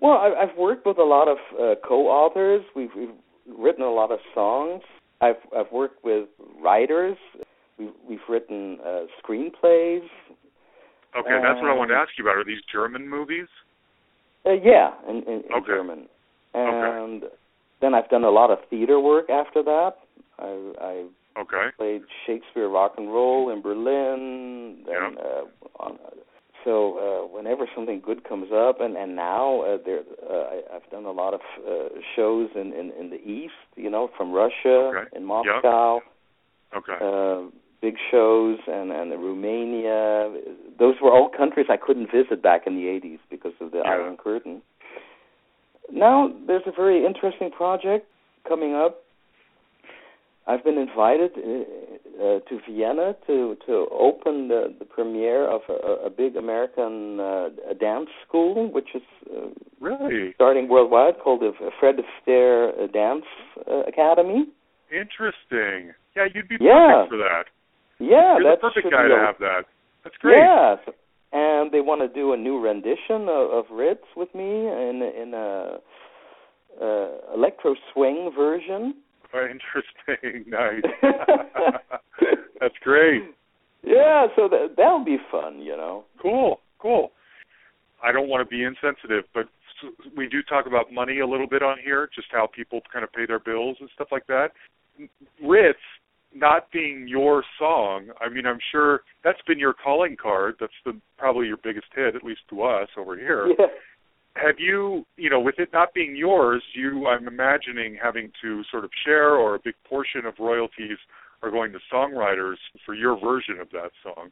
Well, I've worked with a lot of uh, co-authors. We've, we've written a lot of songs. I've I've worked with writers. We've we've written uh, screenplays. Okay, that's what I wanted to ask you about. Are these German movies? Uh, yeah, in, in, in Okay. German. And then I've done a lot of theater work after that. I I Okay. played Shakespeare rock and roll in Berlin. Then, uh, on, so uh, whenever something good comes up, and and now uh, there, uh, I, I've done a lot of uh, shows in, in in the east. You know, from Russia, Okay. in Moscow. Okay. Uh, big shows and and Romania. Those were all countries I couldn't visit back in the 80s because of the Yeah. Iron Curtain. Now there's a very interesting project coming up. I've been invited uh, uh, to Vienna to to open the, the premiere of a, a big American uh, a dance school, which is uh, Really starting worldwide, called the Fred Astaire uh, Dance uh, Academy. interesting. Yeah, you'd be Yeah. perfect for that. Yeah, You're that's the perfect guy to a- have that. That's great. Yes, and they want to do a new rendition of, of Ritz with me in in a, uh electro swing version. Oh, [LAUGHS] interesting. [LAUGHS] Nice. [LAUGHS] That's great. Yeah, so that that'll be fun, you know. Cool. Cool. I don't want to be insensitive, but we do talk about money a little bit on here, just how people kind of pay their bills and stuff like that. Ritz not being your song, I mean, I'm sure that's been your calling card. That's the probably your biggest hit, at least to us over here. Yeah. Have you you know with it not being yours you i'm imagining having to sort of share or a big portion of royalties are going to songwriters for your version of that song.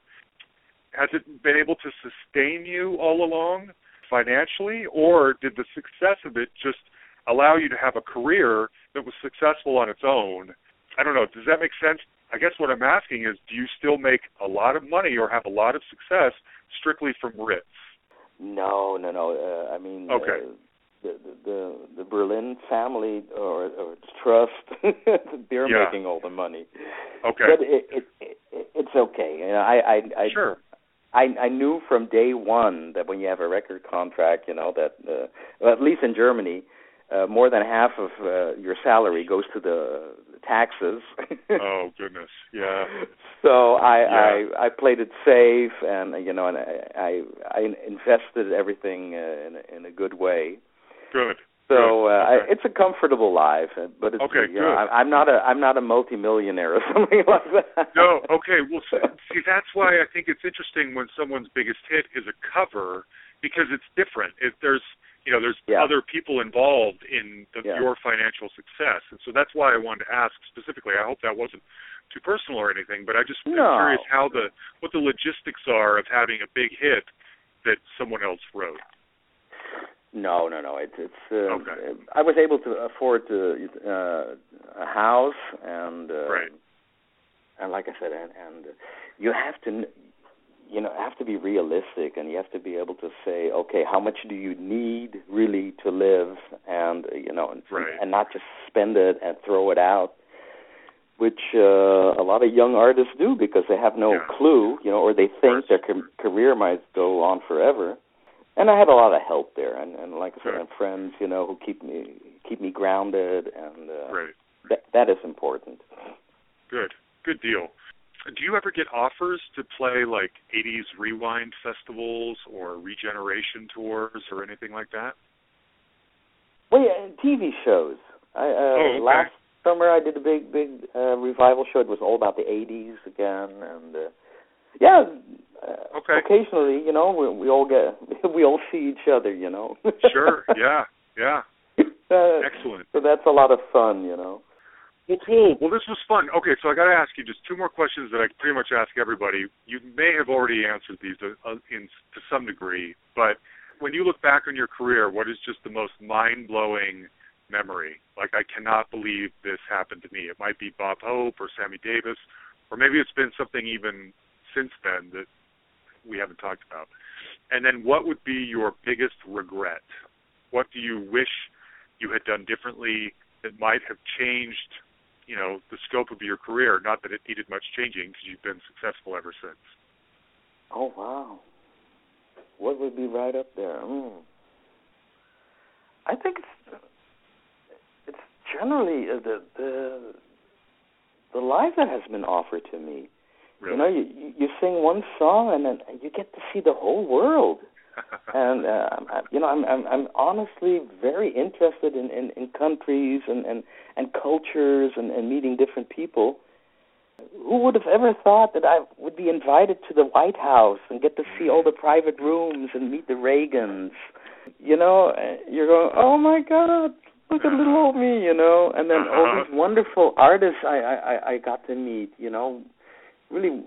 Has it been able to sustain you all along financially or did the success of it just allow you to have a career that was successful on its own? I don't know. Does that make sense? I guess what i'm asking is do you still make a lot of money or have a lot of success strictly from ritz No, no, no. Uh, I mean, Okay. uh, the, the the the Berlin family or or trust, [LAUGHS] they're Yeah. making all the money. okay But it, it, it it's okay. You know, I I I sure I I knew from day one that when you have a record contract, you know that uh, well, at least in Germany, uh, more than half of uh, your salary goes to the taxes. Oh goodness, yeah. [LAUGHS] so I, Yeah. I I played it safe, and you know, and I I, I invested everything uh, in a, in a good way. Good. So uh, Okay. I, it's a comfortable life, uh, but it's Okay, you know, good. I, I'm not a I'm not a multimillionaire or [LAUGHS] something like that. No, okay. Well, see, that's why I think it's interesting when someone's biggest hit is a cover because it's different. If there's you know, there's Yeah. other people involved in the, Yeah. your financial success, and so that's why I wanted to ask specifically. I hope that wasn't too personal or anything, but I just am curious how the what the logistics are of having a big hit that someone else wrote. No, no, no. It's it's. Uh, Okay. I was able to afford to, uh, a house and. Uh, Right. And like I said, and, and you have to, you know, have to be realistic, and you have to be able to say, okay, how much do you need really to live, and uh, you know, and, Right. and not just spend it and throw it out, which uh, a lot of young artists do because they have no Yeah. clue, you know, or they think their com- career might go on forever and I had a lot of help there, and, and like I said, Good. and friends, you know, who keep me keep me grounded, and uh, Right. that that is important. Good. Good deal. Do you ever get offers to play like 80s rewind festivals or regeneration tours or anything like that? Well, yeah, TV shows. I uh, Oh, okay. last summer I did a big big uh, revival show. It was all about the '80s again, and uh, yeah. Uh, Okay. Occasionally, you know, we, we all get [LAUGHS] we all see each other, you know. Sure. Yeah. Yeah. [LAUGHS] Uh, Excellent. so that's a lot of fun, you know. Well, cool. Well, this was fun. Okay, so I got to ask you just two more questions that I pretty much ask everybody. You may have already answered these uh, uh, in to some degree, but when you look back on your career, what is just the most mind-blowing memory? Like, I cannot believe this happened to me. It might be Bob Hope or Sammy Davis, or maybe it's been something even since then that we haven't talked about. And then, what would be your biggest regret? What do you wish you had done differently that might have changed you know the scope of your career. Not that it needed much changing because you've been successful ever since. Oh wow, what would be right up there? Mm. I think it's it's generally uh, the the the life that has been offered to me. Really? You know, you you- you sing one song and then you get to see the whole world. And uh, you know, I'm I'm I'm honestly very interested in in, in countries and and and cultures and, and meeting different people. Who would have ever thought that I would be invited to the White House and get to see all the private rooms and meet the Reagans? You know, uh, you're going, oh my God, look at little old me, you know. And then all Uh-huh. these wonderful artists I I I- I got to meet, you know, really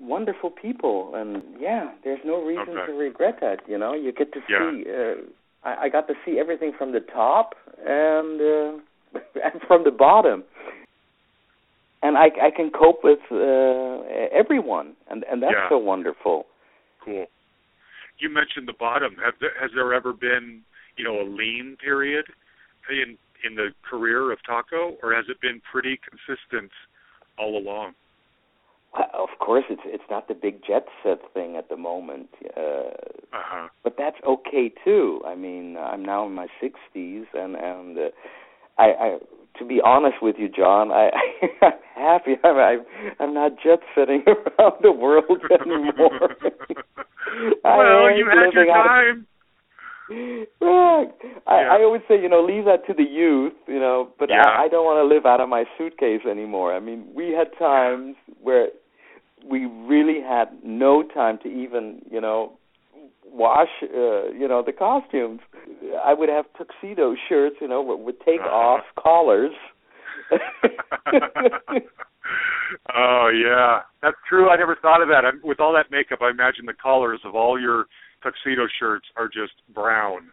wonderful people. And yeah, there's no reason Okay. to regret that. You know, you get to Yeah. see. Uh, I, I got to see everything from the top and uh, [LAUGHS] and from the bottom and I, I can cope with uh, everyone, and and that's Yeah. so wonderful. Cool. You mentioned the bottom. Have there, has there ever been, you know, a lean period in in the career of Taco, or has it been pretty consistent all along? Well, Of course, it's it's not the big jet set thing at the moment, uh, Uh huh. but that's okay too. I mean, I'm now in my 60s, and and uh, I, I to be honest with you, John, I [LAUGHS] I'm happy. I'm I'm, I'm not jet setting [LAUGHS] around the world anymore. [LAUGHS] Well, you had your time. Right. I, Yeah. I always say, you know, leave that to the youth, you know, but Yeah. I, I don't want to live out of my suitcase anymore. I mean, we had times where we really had no time to even, you know, wash, uh, you know, the costumes. I would have tuxedo shirts, you know, with, with take off [LAUGHS] collars. [LAUGHS] oh yeah, that's true. I never thought of that. With all that makeup, I imagine the collars of all your tuxedo shirts are just brown.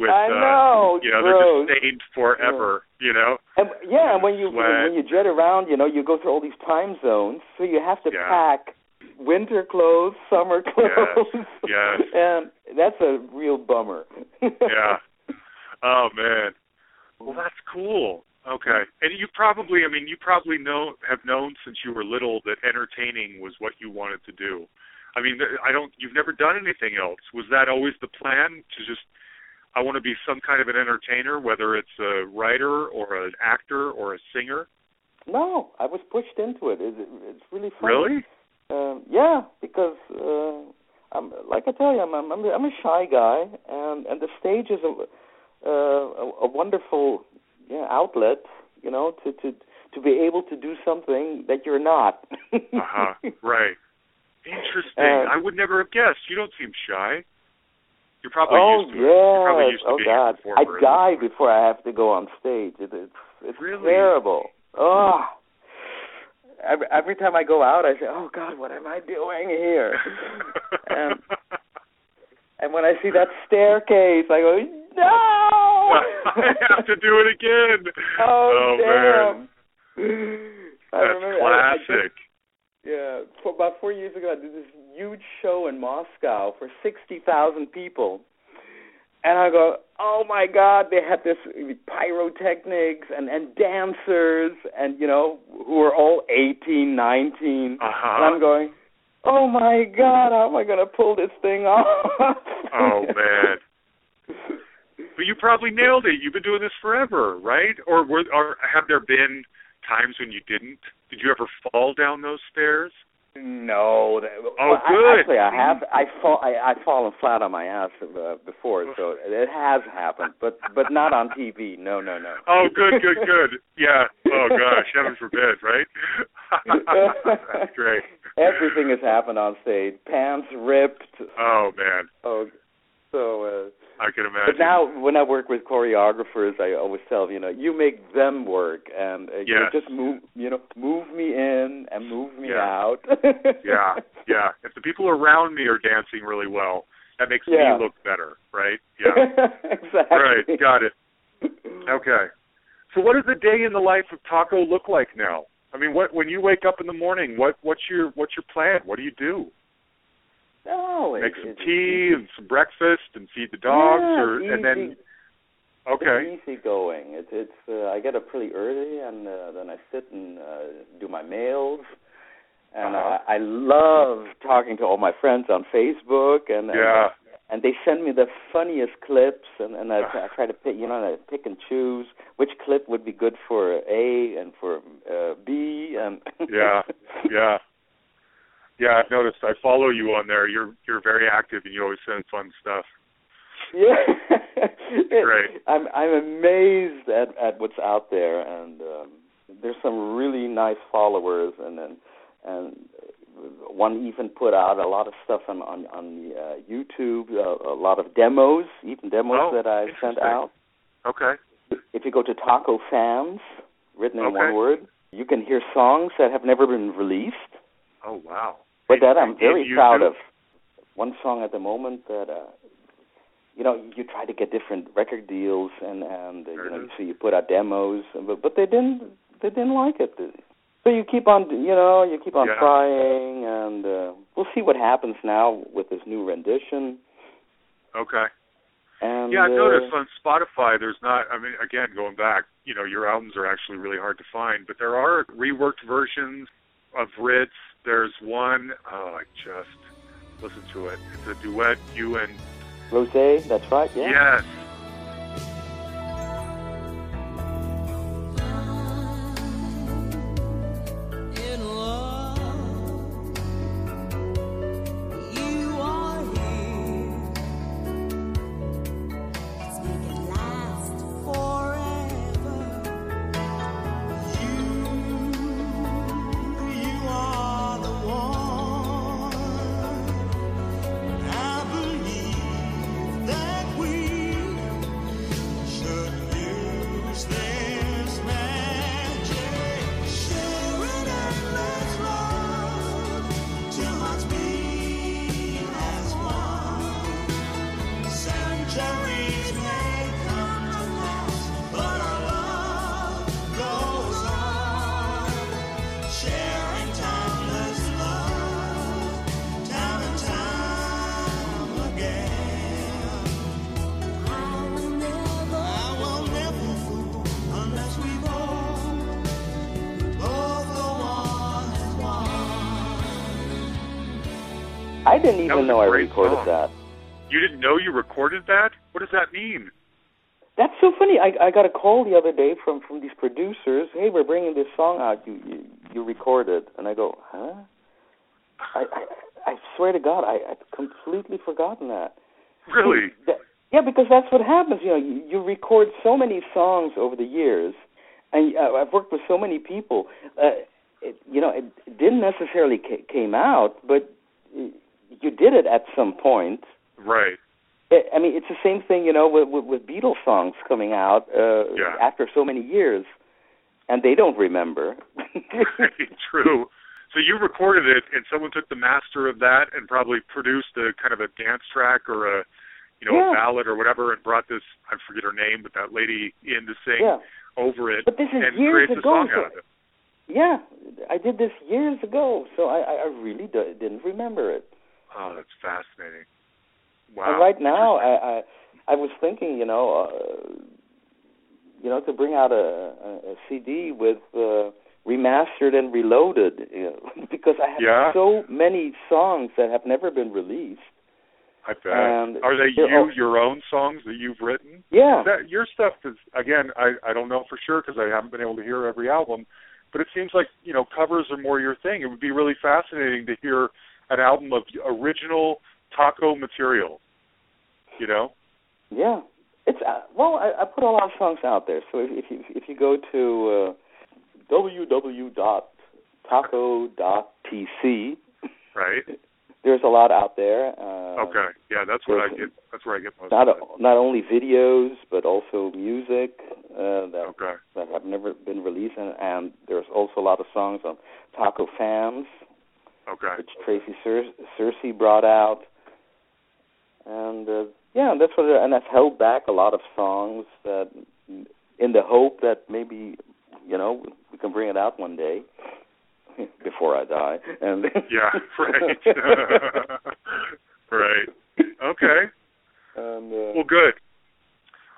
With I uh, know, you know, gross. they're just stained forever. You know. And yeah, and when you Sweat. when you jet around, you know, you go through all these time zones, so you have to Yeah. pack winter clothes, summer clothes. yes. [LAUGHS] and that's a real bummer. [LAUGHS] yeah. Oh man. Well, that's cool. Okay. And you probably, I mean, you probably know have known since you were little that entertaining was what you wanted to do. I mean, I don't. You've never done anything else. Was that always the plan to just? I want to be some kind of an entertainer, whether it's a writer or an actor or a singer. No, I was pushed into it. It, it's really fun. Really? Um, yeah, because uh, I'm like I tell you, I'm I'm, I'm a shy guy, and and the stage is a uh, a, a wonderful yeah outlet, you know, to to to be able to do something that you're not. Uh huh. [LAUGHS] right. Interesting. Uh, I would never have guessed. You don't seem shy. You're probably oh used to it. Yes. used to Oh God. a. I die this before I have to go on stage. It, it's it's Really? terrible. Oh. Every, every time I go out, I say, "Oh God, what am I doing here?" [LAUGHS] and and when I see that staircase, I go, "No!" [LAUGHS] I have to do it again. [LAUGHS] Oh, oh, man. damn! I That's remember. I- I just- classic. yeah, for about four years ago, I did this huge show in Moscow for sixty thousand people, and I go, "Oh my God!" They had this pyrotechnics and and dancers, and you know, who are all eighteen, nineteen, Uh-huh. and I'm going, "Oh my God! How am I going to pull this thing off?" Oh man. But you probably nailed it. You've been doing this forever, right? Or were or have there been times when you didn't? Did you ever fall down those stairs? No. That, Oh, well, I- good. actually, I have. I fall. I, I've fallen flat on my ass uh, before, so it has happened, but but not on TV. No, no, no. [LAUGHS] Oh, good, good, good. Yeah. Oh gosh, heaven forbid, right? [LAUGHS] That's great. Everything has happened on stage. Pants ripped. Oh man, Oh, so. Uh, I can imagine. but now, when I work with choreographers, I always tell them, you know, you make them work, and uh, you know, just move, you know, move me in and move me Yeah. out. [LAUGHS] yeah, yeah. If the people around me are dancing really well, that makes Yeah. me look better, right? [LAUGHS] Yeah. exactly. right. Got it. Okay. So what does a day in the life of Taco look like now? I mean, what when you wake up in the morning, what what's your what's your plan? What do you do? No, Make some tea and some breakfast and feed the dogs, Yeah, or and then okay, It's easy going. It's it's. Uh, I get up pretty early, and uh, then I sit and uh, do my mails. And Uh-huh. I, I love talking to all my friends on Facebook, and and, yeah, and they send me the funniest clips, and and I, [SIGHS] I try to pick, you know, I pick and choose which clip would be good for A and for uh, B, and yeah, [LAUGHS] yeah, yeah. I've noticed. I follow you on there. You're you're very active, and you always send fun stuff. Yeah, [LAUGHS] Great. I'm I'm amazed at at what's out there, and um, there's some really nice followers, and and and one even put out a lot of stuff on on on the, uh, YouTube, uh, a lot of demos, even demos Oh, that I sent out. Okay. If you go to Taco Fans, written in Okay. one word, you can hear songs that have never been released. Oh wow. But that I'm very proud of. One song at the moment that uh you know, you try to get different record deals and and uh, you know, Mhm. so you put out demos but but they didn't they didn't like it. So you keep on you know, you keep on Yeah. trying and uh we'll see what happens now with this new rendition. Okay. And Yeah, I've uh, noticed on Spotify there's not I mean again going back, you know, your albums are actually really hard to find, but there are reworked versions of Ritz. There's one oh I just listened to it. It's a duet you and Rose, that's right, yeah. Yes. Even know I recorded song. that. You didn't know you recorded that? What does that mean? That's so funny. I I got a call the other day from from these producers. Hey, we're bringing this song out. You you, you recorded, and I go, huh? I I, I swear to God, I I'd completely forgotten that. Really? That- yeah, because that's what happens. You know, you, you record so many songs over the years, and uh, I've worked with so many people. Uh, it, you know, it, didn't necessarily ca- came out, but you did it at some point, Right. I mean, it's the same thing, you know, with, with, with Beatles songs coming out uh, Yeah. after so many years, and they don't remember. [LAUGHS] [LAUGHS] True. So you recorded it, and someone took the master of that and probably produced a kind of a dance track or a, you know, Yeah. a ballad or whatever, and brought this I forget her name, but that lady in to sing yeah, over it But this is and years creates a ago, song so- out of it. yeah. I did this years ago, so I, I I really do, didn't remember it. Oh, that's fascinating. And Wow. right now, I, I I was thinking, you know, uh, you know, to bring out a, a, a CD with uh, remastered and reloaded, you know, [LAUGHS] because I have Yeah. so many songs that have never been released. I bet. and Are they you all- your own songs that you've written? Yeah, That your stuff is again. I I don't know for sure because I haven't been able to hear every album, but it seems like you know covers are more your thing. It would be really fascinating to hear an album of original taco material. You know. yeah. It's uh, well, I, I put a lot of songs out there. So if, if you if you go to uh, www.taco.tc, Right. [LAUGHS] there's a lot out there. Uh, Okay. Yeah, that's what I get. That's where I get most not of it. not only videos but also music uh, that Okay. that have never been released, and, and there's also a lot of songs on Taco Fans, Okay. which Tracy Cer- Cersei brought out, and uh, yeah, that's what. And I've held back a lot of songs that, in the hope that maybe, you know, we can bring it out one day [LAUGHS] before I die. And [LAUGHS] Yeah. Right. [LAUGHS] right. Okay. and, uh, Well, good.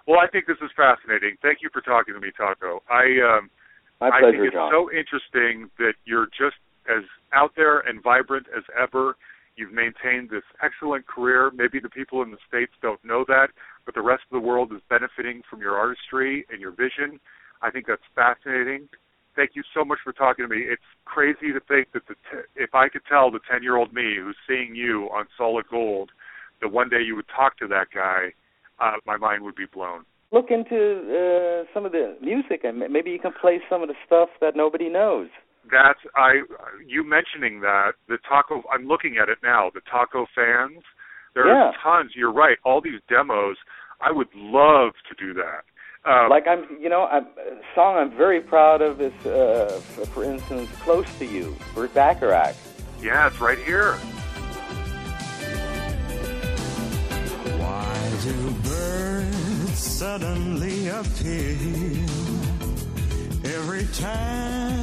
Well, I think this is fascinating. Thank you for talking to me, Taco. I um, my I think it's John. so interesting that you're just as out there and vibrant as ever. You've maintained this excellent career. Maybe the people in the states don't know that, but the rest of the world is benefiting from your artistry and your vision. I think that's fascinating. Thank you so much for talking to me. It's crazy to think that the t- if I could tell the 10-year-old me who's seeing you on Solid Gold that one day you would talk to that guy, uh, my mind would be blown. look into uh, some of the music and maybe you can play some of the stuff that nobody knows. That's I you mentioning that the taco. I'm looking at it now. The taco fans. There Yeah. are tons. You're right. All these demos. I would love to do that. Um, like I'm, you know, I'm, a song I'm very proud of is, uh, f- for instance, "Close to You," Burt Bacharach. yeah, it's right here. Why do birds suddenly appear every time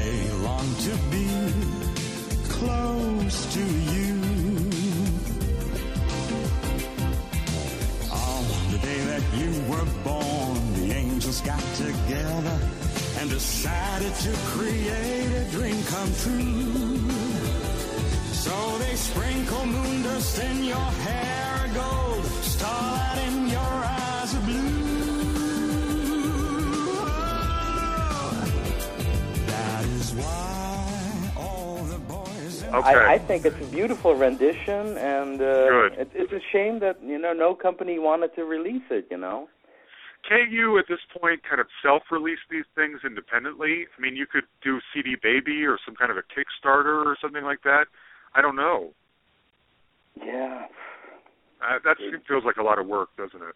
they long to be close to you. On the day that you were born, the angels got together and decided to create a dream come true. So they sprinkle moon dust in your hair gold, starlight in Okay. I, I think it's a beautiful rendition, and uh, Good. It, it's a shame that you know no company wanted to release it. You know. Can't you at this point kind of self-release these things independently? I mean, you could do CD Baby or some kind of a Kickstarter or something like that. I don't know. Yeah. Uh, that feels like a lot of work, doesn't it?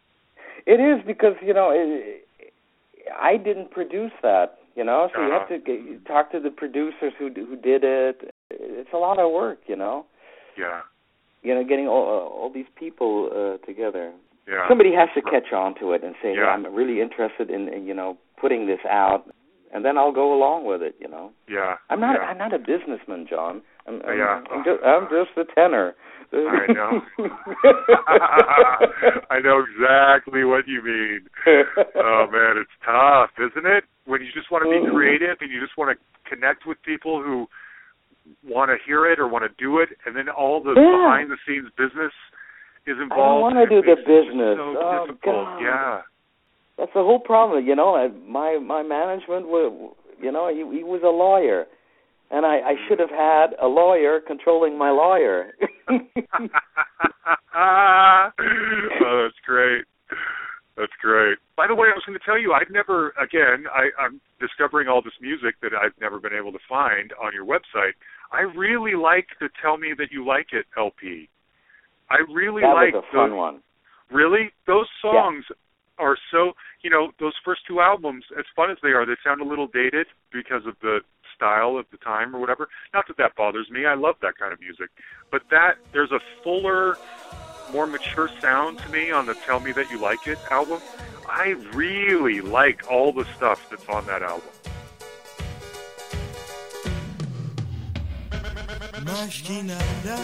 It is because you know it, I didn't produce that. You know, so you have Uh-huh. to get, talk to the producers who who did it. It's a lot of work. You know. Yeah. You know, getting all all these people uh, together. Yeah. Somebody has to catch on to it and say, Yeah. "Hey, I'm really interested in, in you know putting this out," and then I'll go along with it. You know. Yeah. I'm not. Yeah. I'm not a businessman, John. I'm, I'm, Yeah. I'm, just, I'm just a tenor. I know. [LAUGHS] I know exactly what you mean. Oh man, it's tough, isn't it? When you just want to be Mhm. creative and you just want to connect with people who want to hear it or want to do it, and then all the Yeah. behind the scenes business is involved. don't want to do the business. So oh difficult. God. Yeah. That's the whole problem, you know. My my management was, you know, he he was a lawyer, and I I should have had a lawyer controlling my lawyer. [LAUGHS] [LAUGHS] oh, that's great. That's great. By the way, I was going to tell you, I'd never, again, I, I'm discovering all this music that I've never been able to find on your website. I really like the Tell Me That You Like It LP. I really that like was a fun those, one. Really? Those songs are so, you know, those first two albums, as fun as they are, they sound a little dated because of the style of the time or whatever. Not that that bothers me. I love that kind of music. But that, there's a fuller, more mature sound to me on the Tell Me That You Like It album. I really like all the stuff that's on that album. Mas Que Nada,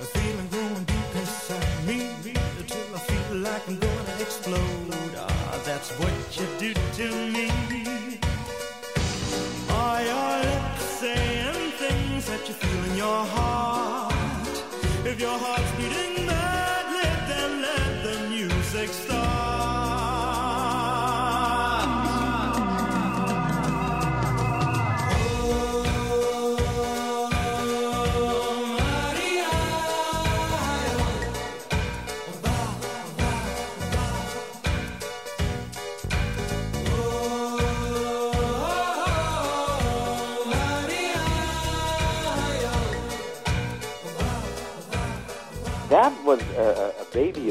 a feeling growing deep inside explode. Ah, that's what you do to me. Are your lips saying things that you feel in your heart? If your heart's beating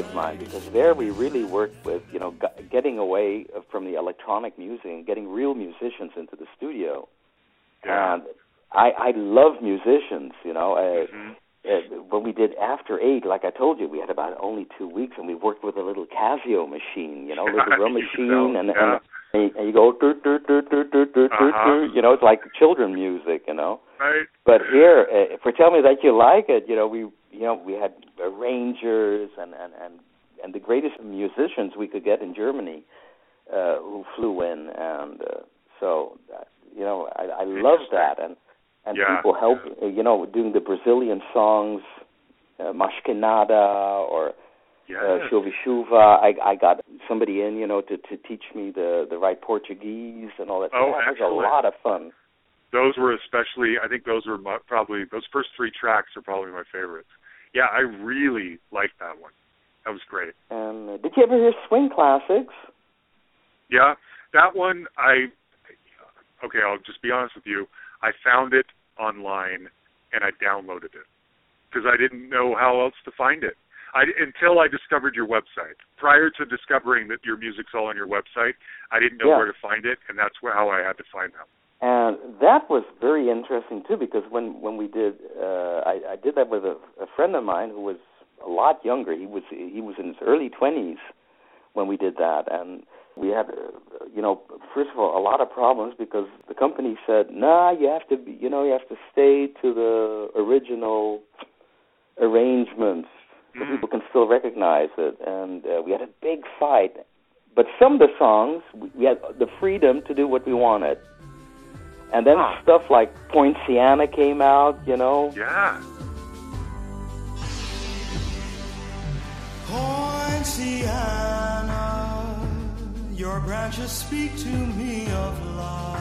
a of mine because there we really worked with, you know, g- getting away from the electronic music and getting real musicians into the studio. Yeah. And I, I love musicians, you know. Uh, Mhm. uh, when we did After Eight, like I told you, we had about only two weeks, and we worked with a little Casio machine, you know, little drum [LAUGHS] machine, and, yeah. and and you go, dur, dur, dur, dur, dur, dur, Uh-huh. you know, it's like children music, you know. Right? But here, uh, for Tell Me That You Like It, you know, we you know we had arrangers and and and and the greatest musicians we could get in Germany uh, who flew in, and uh, so uh, you know I, I love that, and and Yeah. people help uh, you know doing the Brazilian songs, uh, Mas Que Nada or Yes. uh, I I got somebody in you know to to teach me the the right Portuguese and all that. Oh, that was a lot of fun. those were especially i think those were my, probably those first three tracks are probably my favorites yeah i really liked that one that was great And uh, did you ever hear Swing Classics? yeah that one i okay i'll just be honest with you i found it online and i downloaded it because i didn't know how else to find it I, until I discovered your website. Prior to discovering that your music's all on your website, I didn't know Yeah. where to find it, and that's where, how I had to find them. And that was very interesting too, because when when we did, uh, I, I did that with a, a friend of mine who was a lot younger. He was he was in his early twenties when we did that, and we had, uh, you know, first of all, a lot of problems because the company said, "Nah, you have to, be, you know, you have to stay to the original arrangements so Mm. people can still recognize it." And uh, we had a big fight. But some of the songs, we had the freedom to do what we wanted. And then Huh. stuff like Poinciana came out, you know. Yeah. Poinciana, your branches speak to me of love.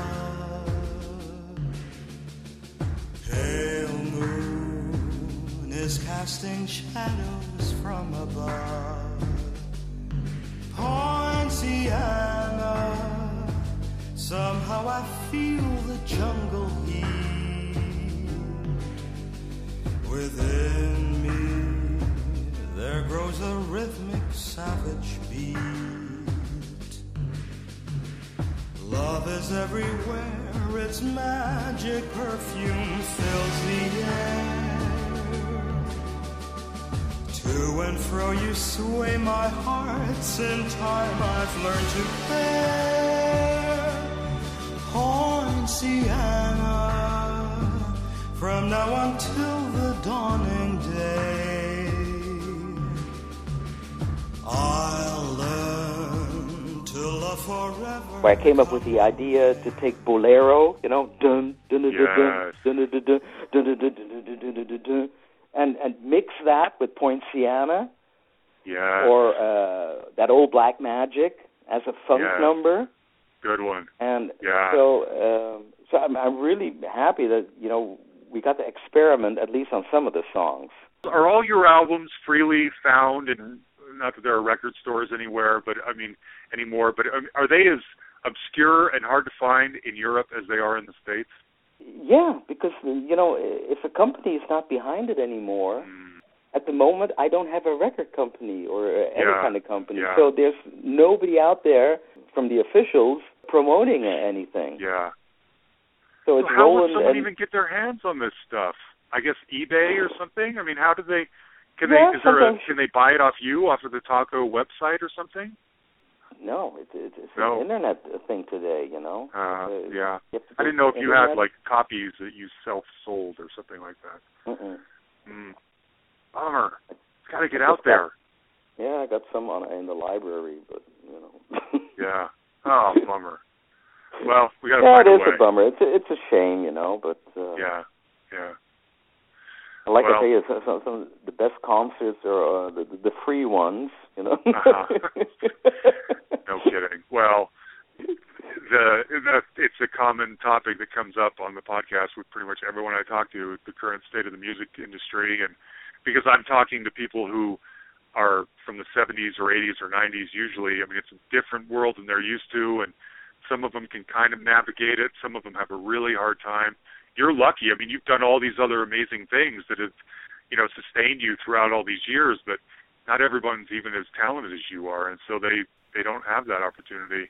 Pale moon is casting shadows from above. Poinciana, somehow I feel the jungle heat within me. There grows a rhythmic savage beat. Love is everywhere, its magic perfume fills the air. To and fro you sway my hearts, in time I've learned to care. Poinciana, from now until the dawning day. I'll learn to love forever. Where I came up with the idea to take bolero, you know, dun dun dun dun dun dun dun dun dun dun dun dun dun dun dun dun, and and mix that with Poinciana, Yeah. or uh, that old Black Magic as a funk Yes. number. Good one. And Yeah. so, um, so I'm, I'm really happy that you know we got to experiment at least on some of the songs. Are all your albums freely found And not that there are record stores anywhere, but I mean anymore, but um, are they as obscure and hard to find in Europe as they are in the States? Yeah, because you know if a company is not behind it anymore, Mm, at the moment I don't have a record company or any Yeah, kind of company, yeah. so there's nobody out there from the officials promoting anything. yeah. So So how would someone and, even get their hands on this stuff? I guess eBay or something. I mean, how do they? Can Yeah, they? Is there a? Can they buy it off you, off of the Taco website or something? no, it's, it's, it's No. an internet thing today. You know. Uh, Uh, yeah. You I didn't know if to you had like copies that you self-sold or something like that. Mm-mm. Mm. Bummer. It's got to get out got- there. Yeah, I got some on in the library, but you know. Yeah. Oh, bummer. Well, we got to yeah, find it a is way. a bummer. It's a, it's a shame, you know, but uh, Yeah. Yeah. Like Well- I say, some, some of the best concerts are uh, the the free ones, you know. Uh-huh. [LAUGHS] No kidding. Well, the, the it's a common topic that comes up on the podcast with pretty much everyone I talk to, the current state of the music industry, and because I'm talking to people who are from the 70s or 80s or 90s usually. I mean, it's a different world than they're used to, and some of them can kind of navigate it. Some of them have a really hard time. You're lucky. I mean, you've done all these other amazing things that have, you know, sustained you throughout all these years, but not everyone's even as talented as you are, and so they they don't have that opportunity.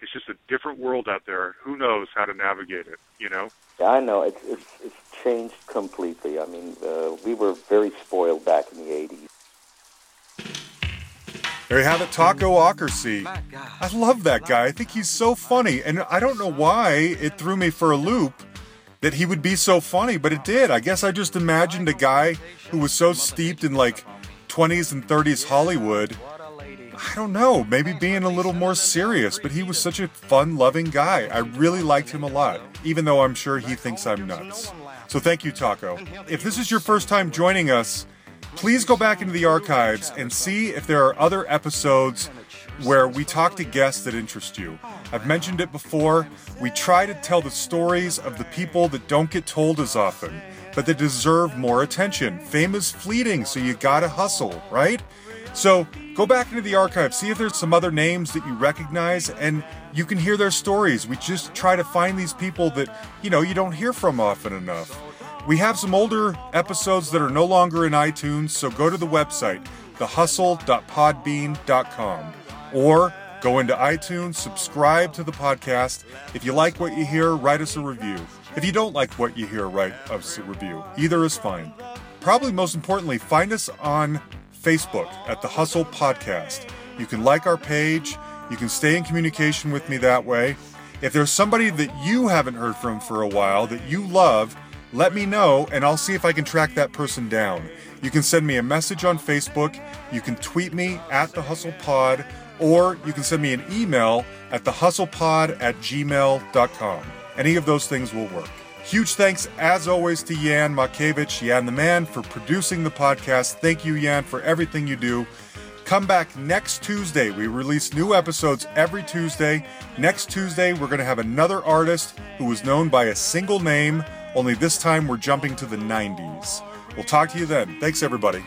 It's just a different world out there. Who knows how to navigate it? You know? yeah, I know it's it's it's changed completely. I mean, uh, we were very spoiled back in the '80s. There you have it, Taco Ockerse. I love that guy. I think he's so funny, and I don't know why it threw me for a loop that he would be so funny, but it did. I guess I just imagined a guy who was so steeped in like 20s and 30s Hollywood. I don't know, maybe being a little more serious, but he was such a fun loving guy. I really liked him a lot, even though I'm sure he thinks I'm nuts. So thank you, Taco. If this is your first time joining us, please go back into the archives and see if there are other episodes where we talk to guests that interest you. I've mentioned it before. We try to tell the stories of the people that don't get told as often, but that deserve more attention. Fame is fleeting, so you gotta hustle, right? So go back into the archives, see if there's some other names that you recognize, and you can hear their stories. We just try to find these people that, you know, you don't hear from often enough. We have some older episodes that are no longer in iTunes, so go to the website, thehustle.podbean.com, or go into iTunes, subscribe to the podcast. If you like what you hear, write us a review. If you don't like what you hear, write us a review. Either is fine. Probably most importantly, find us on Facebook at The Hustle Podcast. You can like our page, you can stay in communication with me that way. If there's somebody that you haven't heard from for a while that you love, let me know and I'll see if I can track that person down. You can send me a message on Facebook, you can tweet me at The Hustle Pod, or you can send me an email at thehustlepod at gmail.com. Any of those things will work. Huge thanks, as always, to Jan Makevich, Jan the Man, for producing the podcast. Thank you, Jan, for everything you do. Come back next Tuesday. We release new episodes every Tuesday. Next Tuesday, we're going to have another artist who was known by a single name, only this time we're jumping to the 90s. We'll talk to you then. Thanks, everybody.